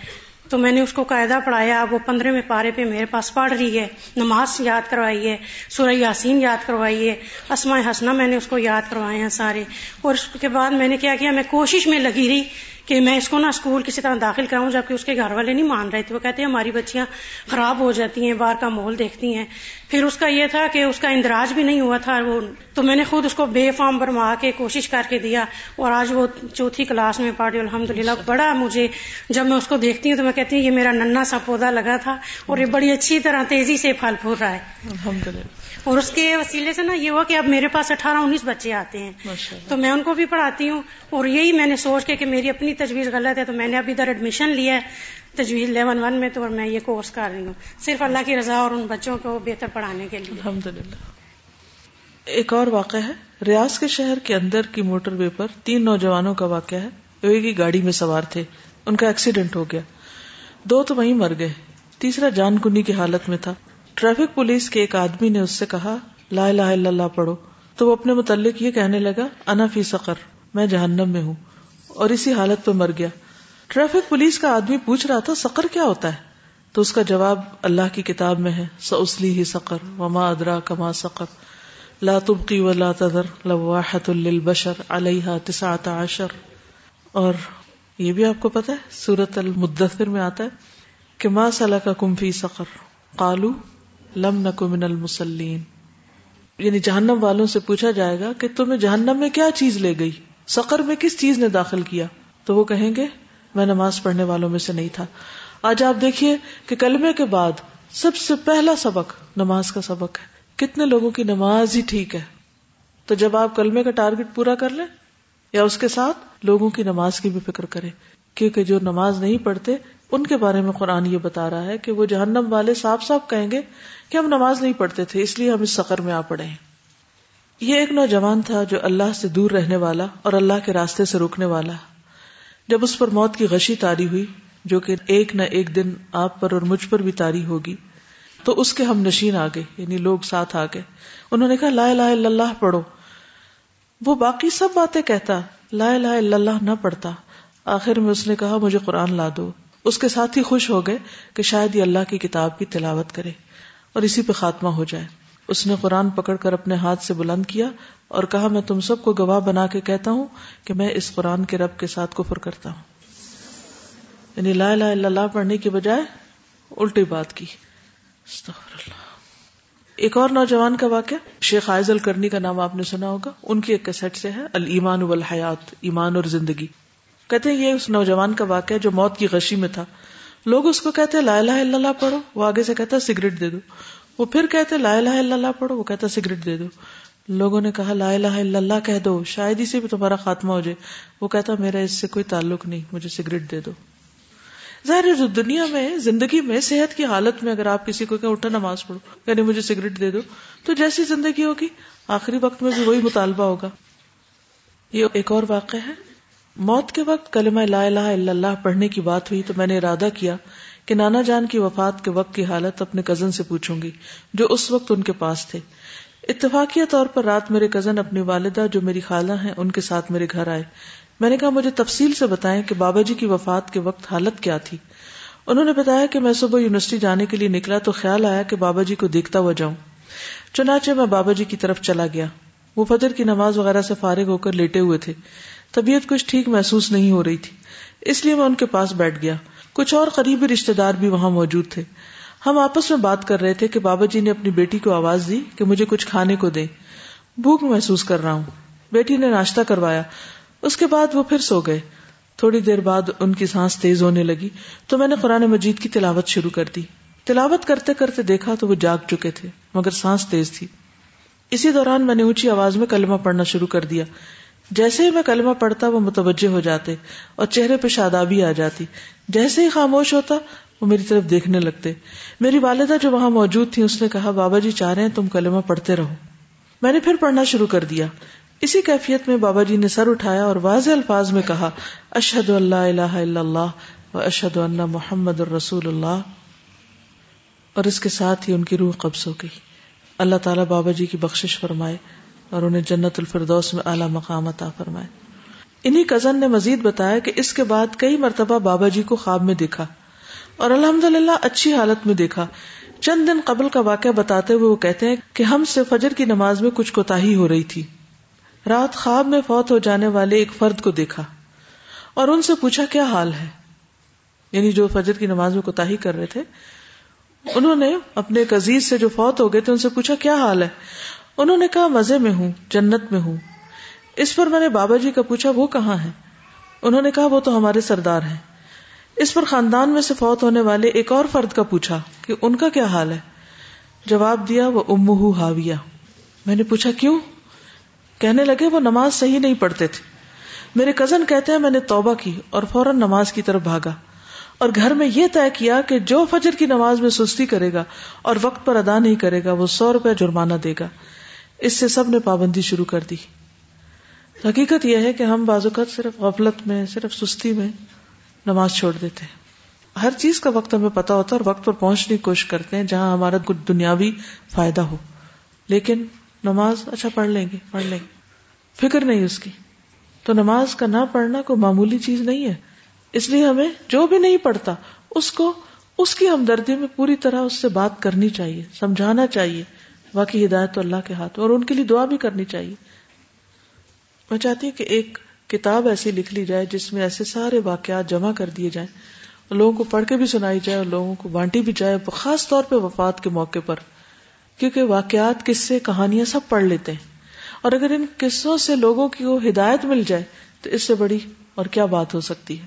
تو میں نے اس کو قاعدہ پڑھایا وہ پندرہ میں پارے پہ میرے پاس پڑھ رہی ہے، نماز یاد کروائی ہے، سورہ یاسین یاد کروائی ہے، اسماء حسنا میں نے اس کو یاد کروائے ہیں سارے۔ اور اس کے بعد میں نے کیا کیا، میں کوشش میں لگی رہی کہ میں اس کو نا اسکول کسی طرح داخل کراؤں جبکہ اس کے گھر والے نہیں مان رہے تھے۔ وہ کہتے ہیں ہماری بچیاں خراب ہو جاتی ہیں باہر کا ماحول دیکھتی ہیں۔ پھر اس کا یہ تھا کہ اس کا اندراج بھی نہیں ہوا تھا۔ وہ تو میں نے خود اس کو بے فارم برما کے کوشش کر کے دیا۔ اور آج وہ چوتھی کلاس میں پڑھ رہی الحمد للہ بڑا مجھے جب میں اس کو دیکھتی ہوں تو میں کہتی ہوں یہ میرا ننا سا پودا لگا تھا اور یہ بڑی اچھی طرح تیزی سے پھل پھول رہا ہے۔ الحمد للہ اور اس کے وسیلے سے نا یہ ہوا کہ اب میرے پاس اٹھارہ انیس بچے آتے ہیں۔ تو میں ان کو بھی پڑھاتی ہوں اور یہی میں نے سوچ کے کہ میری اپنی تجویز غلط ہے تو میں نے اب ادھر ایڈمیشن لیا ہے تجویز الیون ون میں تو اور میں یہ کورس کر رہی ہوں۔ صرف اللہ کی رضا اور ان بچوں کو بہتر پڑھانے کے لیے۔ الحمد ایک اور واقعہ ہے۔ ریاض کے شہر کے اندر کی موٹر وے پر تین نوجوانوں کا واقعہ ہے۔ وہ ایک ہی گاڑی میں سوار تھے۔ ان کا ایکسیڈنٹ ہو گیا۔ دو تو وہیں مر گئے۔ تیسرا جان کنی کی حالت میں تھا۔ ٹریفک پولیس کے ایک آدمی نے اس سے کہا، لا الہ الا اللہ پڑھو۔ تو وہ اپنے متعلق یہ کہنے لگا، انا فی سقر، میں جہنم میں ہوں۔ اور اسی حالت پہ مر گیا۔ ٹریفک پولیس کا آدمی پوچھ رہا تھا، سقر کیا ہوتا ہے؟ تو اس کا جواب اللہ کی کتاب میں ہے سسلی ہی سقر، وما ادرا کما سقر۔ لا تبقی و لا تذر لواحت للبشر علیہ تسعت عشر۔ اور یہ بھی آپ کو پتا ہے سورت المدثر میں آتا ہے کہ ما صلاح کا کم فی سقر۔ قالو لم نکو من المسلین یعنی جہنم والوں سے پوچھا جائے گا کہ تمہیں جہنم میں کیا چیز لے گئی؟ سقر میں کس چیز نے داخل کیا؟ تو وہ کہیں گے، میں نماز پڑھنے والوں میں سے نہیں تھا۔ آج آپ دیکھیے کہ کلمے کے بعد سب سے پہلا سبق نماز کا سبق ہے۔ کتنے لوگوں کی نماز ہی ٹھیک ہے۔ تو جب آپ کلمے کا ٹارگٹ پورا کر لیں یا اس کے ساتھ لوگوں کی نماز کی بھی فکر کریں۔ کیونکہ جو نماز نہیں پڑھتے، ان کے بارے میں قرآن یہ بتا رہا ہے کہ وہ جہنم والے صاف صاف کہیں گے کہ ہم نماز نہیں پڑھتے تھے، اس لیے ہم اس سفر میں آ پڑے ہیں۔ یہ ایک نوجوان تھا جو اللہ سے دور رہنے والا اور اللہ کے راستے سے روکنے والا۔ جب اس پر موت کی غشی تاری ہوئی، جو کہ ایک نہ ایک دن آپ پر اور مجھ پر بھی تاری ہوگی، تو اس کے ہم نشین آ گئے یعنی لوگ ساتھ آ گئے۔ انہوں نے کہا، لا الہ الا اللہ پڑھو۔ وہ باقی سب باتیں کہتا، لا الہ الا اللہ نہ پڑھتا۔ آخر میں اس نے کہا، مجھے قرآن لا دو۔ اس کے ساتھ ہی خوش ہو گئے کہ شاید یہ اللہ کی کتاب کی تلاوت کرے اور اسی پہ خاتمہ ہو جائے۔ اس نے قرآن پکڑ کر اپنے ہاتھ سے بلند کیا اور کہا، میں تم سب کو گواہ بنا کے کہتا ہوں کہ میں اس قرآن کے رب کے ساتھ کفر کرتا ہوں۔ یعنی لا الہ الا اللہ پڑھنے کی بجائے الٹی بات کی۔ اللہ ایک اور نوجوان کا واقعہ، شیخ آئز کرنی کا نام آپ نے سنا ہوگا۔ ان کی ایک کیسٹ سے ہے المان والحیات، ایمان اور زندگی۔ کہتے ہیں یہ اس نوجوان کا واقعہ جو موت کی غشی میں تھا۔ لوگ اس کو کہتے لا الہ الا اللہ پڑھو۔ وہ آگے سے کہتا سگریٹ دے دو۔ وہ پھر کہتے لا الہ الا اللہ پڑھو۔ وہ کہتا سگریٹ دے دو۔ لوگوں نے کہا لا الہ الا اللہ کہہ دو۔ شاید اسی پہ تمہارا خاتمہ ہو جائے۔ وہ کہتا میرا اس سے کوئی تعلق نہیں، مجھے سگریٹ دے دو۔ ظاہر دنیا میں، زندگی میں، صحت کی حالت میں اگر آپ کسی کو کہ اٹھا نماز پڑھو یعنی مجھے سگریٹ دے دو، تو جیسی زندگی ہوگی، آخری وقت میں بھی وہی مطالبہ ہوگا۔ یہ ایک اور واقعہ ہے۔ موت کے وقت کلمہ لا الہ الا اللہ پڑھنے کی بات ہوئی تو میں نے ارادہ کیا کہ نانا جان کی وفات کے وقت کی حالت اپنے کزن سے پوچھوں گی، جو اس وقت ان کے پاس تھے۔ اتفاقیہ طور پر رات میرے کزن اپنی والدہ، جو میری خالہ ہیں، ان کے ساتھ میرے گھر آئے۔ میں نے کہا، مجھے تفصیل سے بتائیں کہ بابا جی کی وفات کے وقت حالت کیا تھی۔ انہوں نے بتایا کہ میں صبح یونیورسٹی جانے کے لیے نکلا تو خیال آیا کہ بابا جی کو دیکھتا ہوا جاؤں۔ چنانچہ میں بابا جی کی طرف چلا گیا۔ وہ فجر کی نماز وغیرہ سے فارغ ہو کر لیٹے ہوئے تھے۔ طبیعت کچھ ٹھیک محسوس نہیں ہو رہی تھی۔ اس لیے میں ان کے پاس بیٹھ گیا۔ کچھ اور قریبی رشتے دار بھی وہاں موجود تھے۔ ہم آپس میں بات کر رہے تھے کہ بابا جی نے اپنی بیٹی کو آواز دی کہ مجھے کچھ کھانے کو دے بھوک محسوس کر رہا ہوں۔ بیٹی نے ناشتہ کروایا۔ اس کے بعد وہ پھر سو گئے۔ تھوڑی دیر بعد ان کی سانس تیز ہونے لگی۔ تو میں نے قرآن مجید کی تلاوت شروع کر دی۔ تلاوت کرتے کرتے دیکھا تو وہ جاگ چکے تھے، مگر سانس تیز تھی۔ اسی دوران میں نے اونچی آواز میں کلمہ پڑھنا شروع کر دیا۔ جیسے ہی میں کلمہ پڑھتا وہ متوجہ ہو جاتے اور چہرے پہ شادابی آ جاتی۔ جیسے ہی خاموش ہوتا وہ میری طرف دیکھنے لگتے۔ میری والدہ جو وہاں موجود تھی اس نے کہا، بابا جی چاہ رہے ہیں تم کلمہ پڑھتے رہو۔ میں نے پھر پڑھنا شروع کر دیا۔ اسی کیفیت میں بابا جی نے سر اٹھایا اور واضح الفاظ میں کہا اشد اللہ الہ الا اللہ و اشد اللہ محمد الرسول اللہ اور اس کے ساتھ ہی ان کی روح قبض ہو گئی۔ اللہ تعالیٰ بابا جی کی بخشش فرمائے۔ اور انہیں جنت الفردوس میں اعلیٰ مقام عطا فرمائے۔ انہی کزن نے مزید بتایا کہ اس کے بعد کئی مرتبہ بابا جی کو خواب میں دیکھا اور الحمد للہ اچھی حالت میں دیکھا۔ چند دن قبل کا واقعہ بتاتے ہوئے وہ کہتے ہیں کہ ہم سے فجر کی نماز میں کچھ کوتا ہو رہی تھی۔ رات خواب میں فوت ہو جانے والے ایک فرد کو دیکھا اور ان سے پوچھا کیا حال ہے۔ یعنی جو فجر کی نماز میں کوتا کر رہے تھے۔ انہوں نے اپنے ایک عزیز سے جو فوت ہو گئے تھے ان سے پوچھا کیا حال ہے۔ انہوں نے کہا، مزے میں ہوں، جنت میں ہوں۔ اس پر میں نے بابا جی کا پوچھا، وہ کہاں ہے انہوں نے کہا، وہ تو ہمارے سردار ہیں۔ اس پر خاندان میں سے فوت ہونے والے ایک اور فرد کا پوچھا کہ ان کا کیا حال ہے؟ جواب دیا، وہ امہ ہاویہ میں نے پوچھا، کیوں؟ کہنے لگے، وہ نماز صحیح نہیں پڑھتے تھے۔ میرے کزن کہتے ہیں، میں نے توبہ کی اور فوراً نماز کی طرف بھاگا۔ اور گھر میں یہ طے کیا کہ جو فجر کی نماز میں سستی کرے گا اور وقت پر ادا نہیں کرے گا، وہ سو روپے جرمانہ دے گا۔ اس سے سب نے پابندی شروع کر دی۔ حقیقت یہ ہے کہ ہم بازوقت صرف غفلت میں، صرف سستی میں نماز چھوڑ دیتے ہیں۔ ہر چیز کا وقت ہمیں پتا ہوتا ہے اور وقت پر پہنچنے کی کوشش کرتے ہیں جہاں ہمارا کچھ دنیاوی فائدہ ہو۔ لیکن نماز اچھا پڑھ لیں گے، پڑھ لیں گے۔ فکر نہیں اس کی۔ تو نماز کا نہ پڑھنا کوئی معمولی چیز نہیں ہے۔ اس لیے ہمیں جو بھی نہیں پڑھتا، اس کو، اس کی ہمدردی میں پوری طرح اس سے بات کرنی چاہیے، سمجھانا چاہیے۔ باقی ہدایت تو اللہ کے ہاتھ اور ان کے لیے دعا بھی کرنی چاہیے۔ میں چاہتی ہوں کہ ایک کتاب ایسی لکھ لی جائے جس میں ایسے سارے واقعات جمع کر دیے جائیں، اور لوگوں کو پڑھ کے بھی سنائی جائے اور لوگوں کو بانٹی بھی جائے، خاص طور پہ وفات کے موقع پر۔ کیونکہ واقعات قصے، کہانیاں سب پڑھ لیتے ہیں۔ اور اگر ان قصوں سے لوگوں کی وہ ہدایت مل جائے تو اس سے بڑی اور کیا بات ہو سکتی ہے؟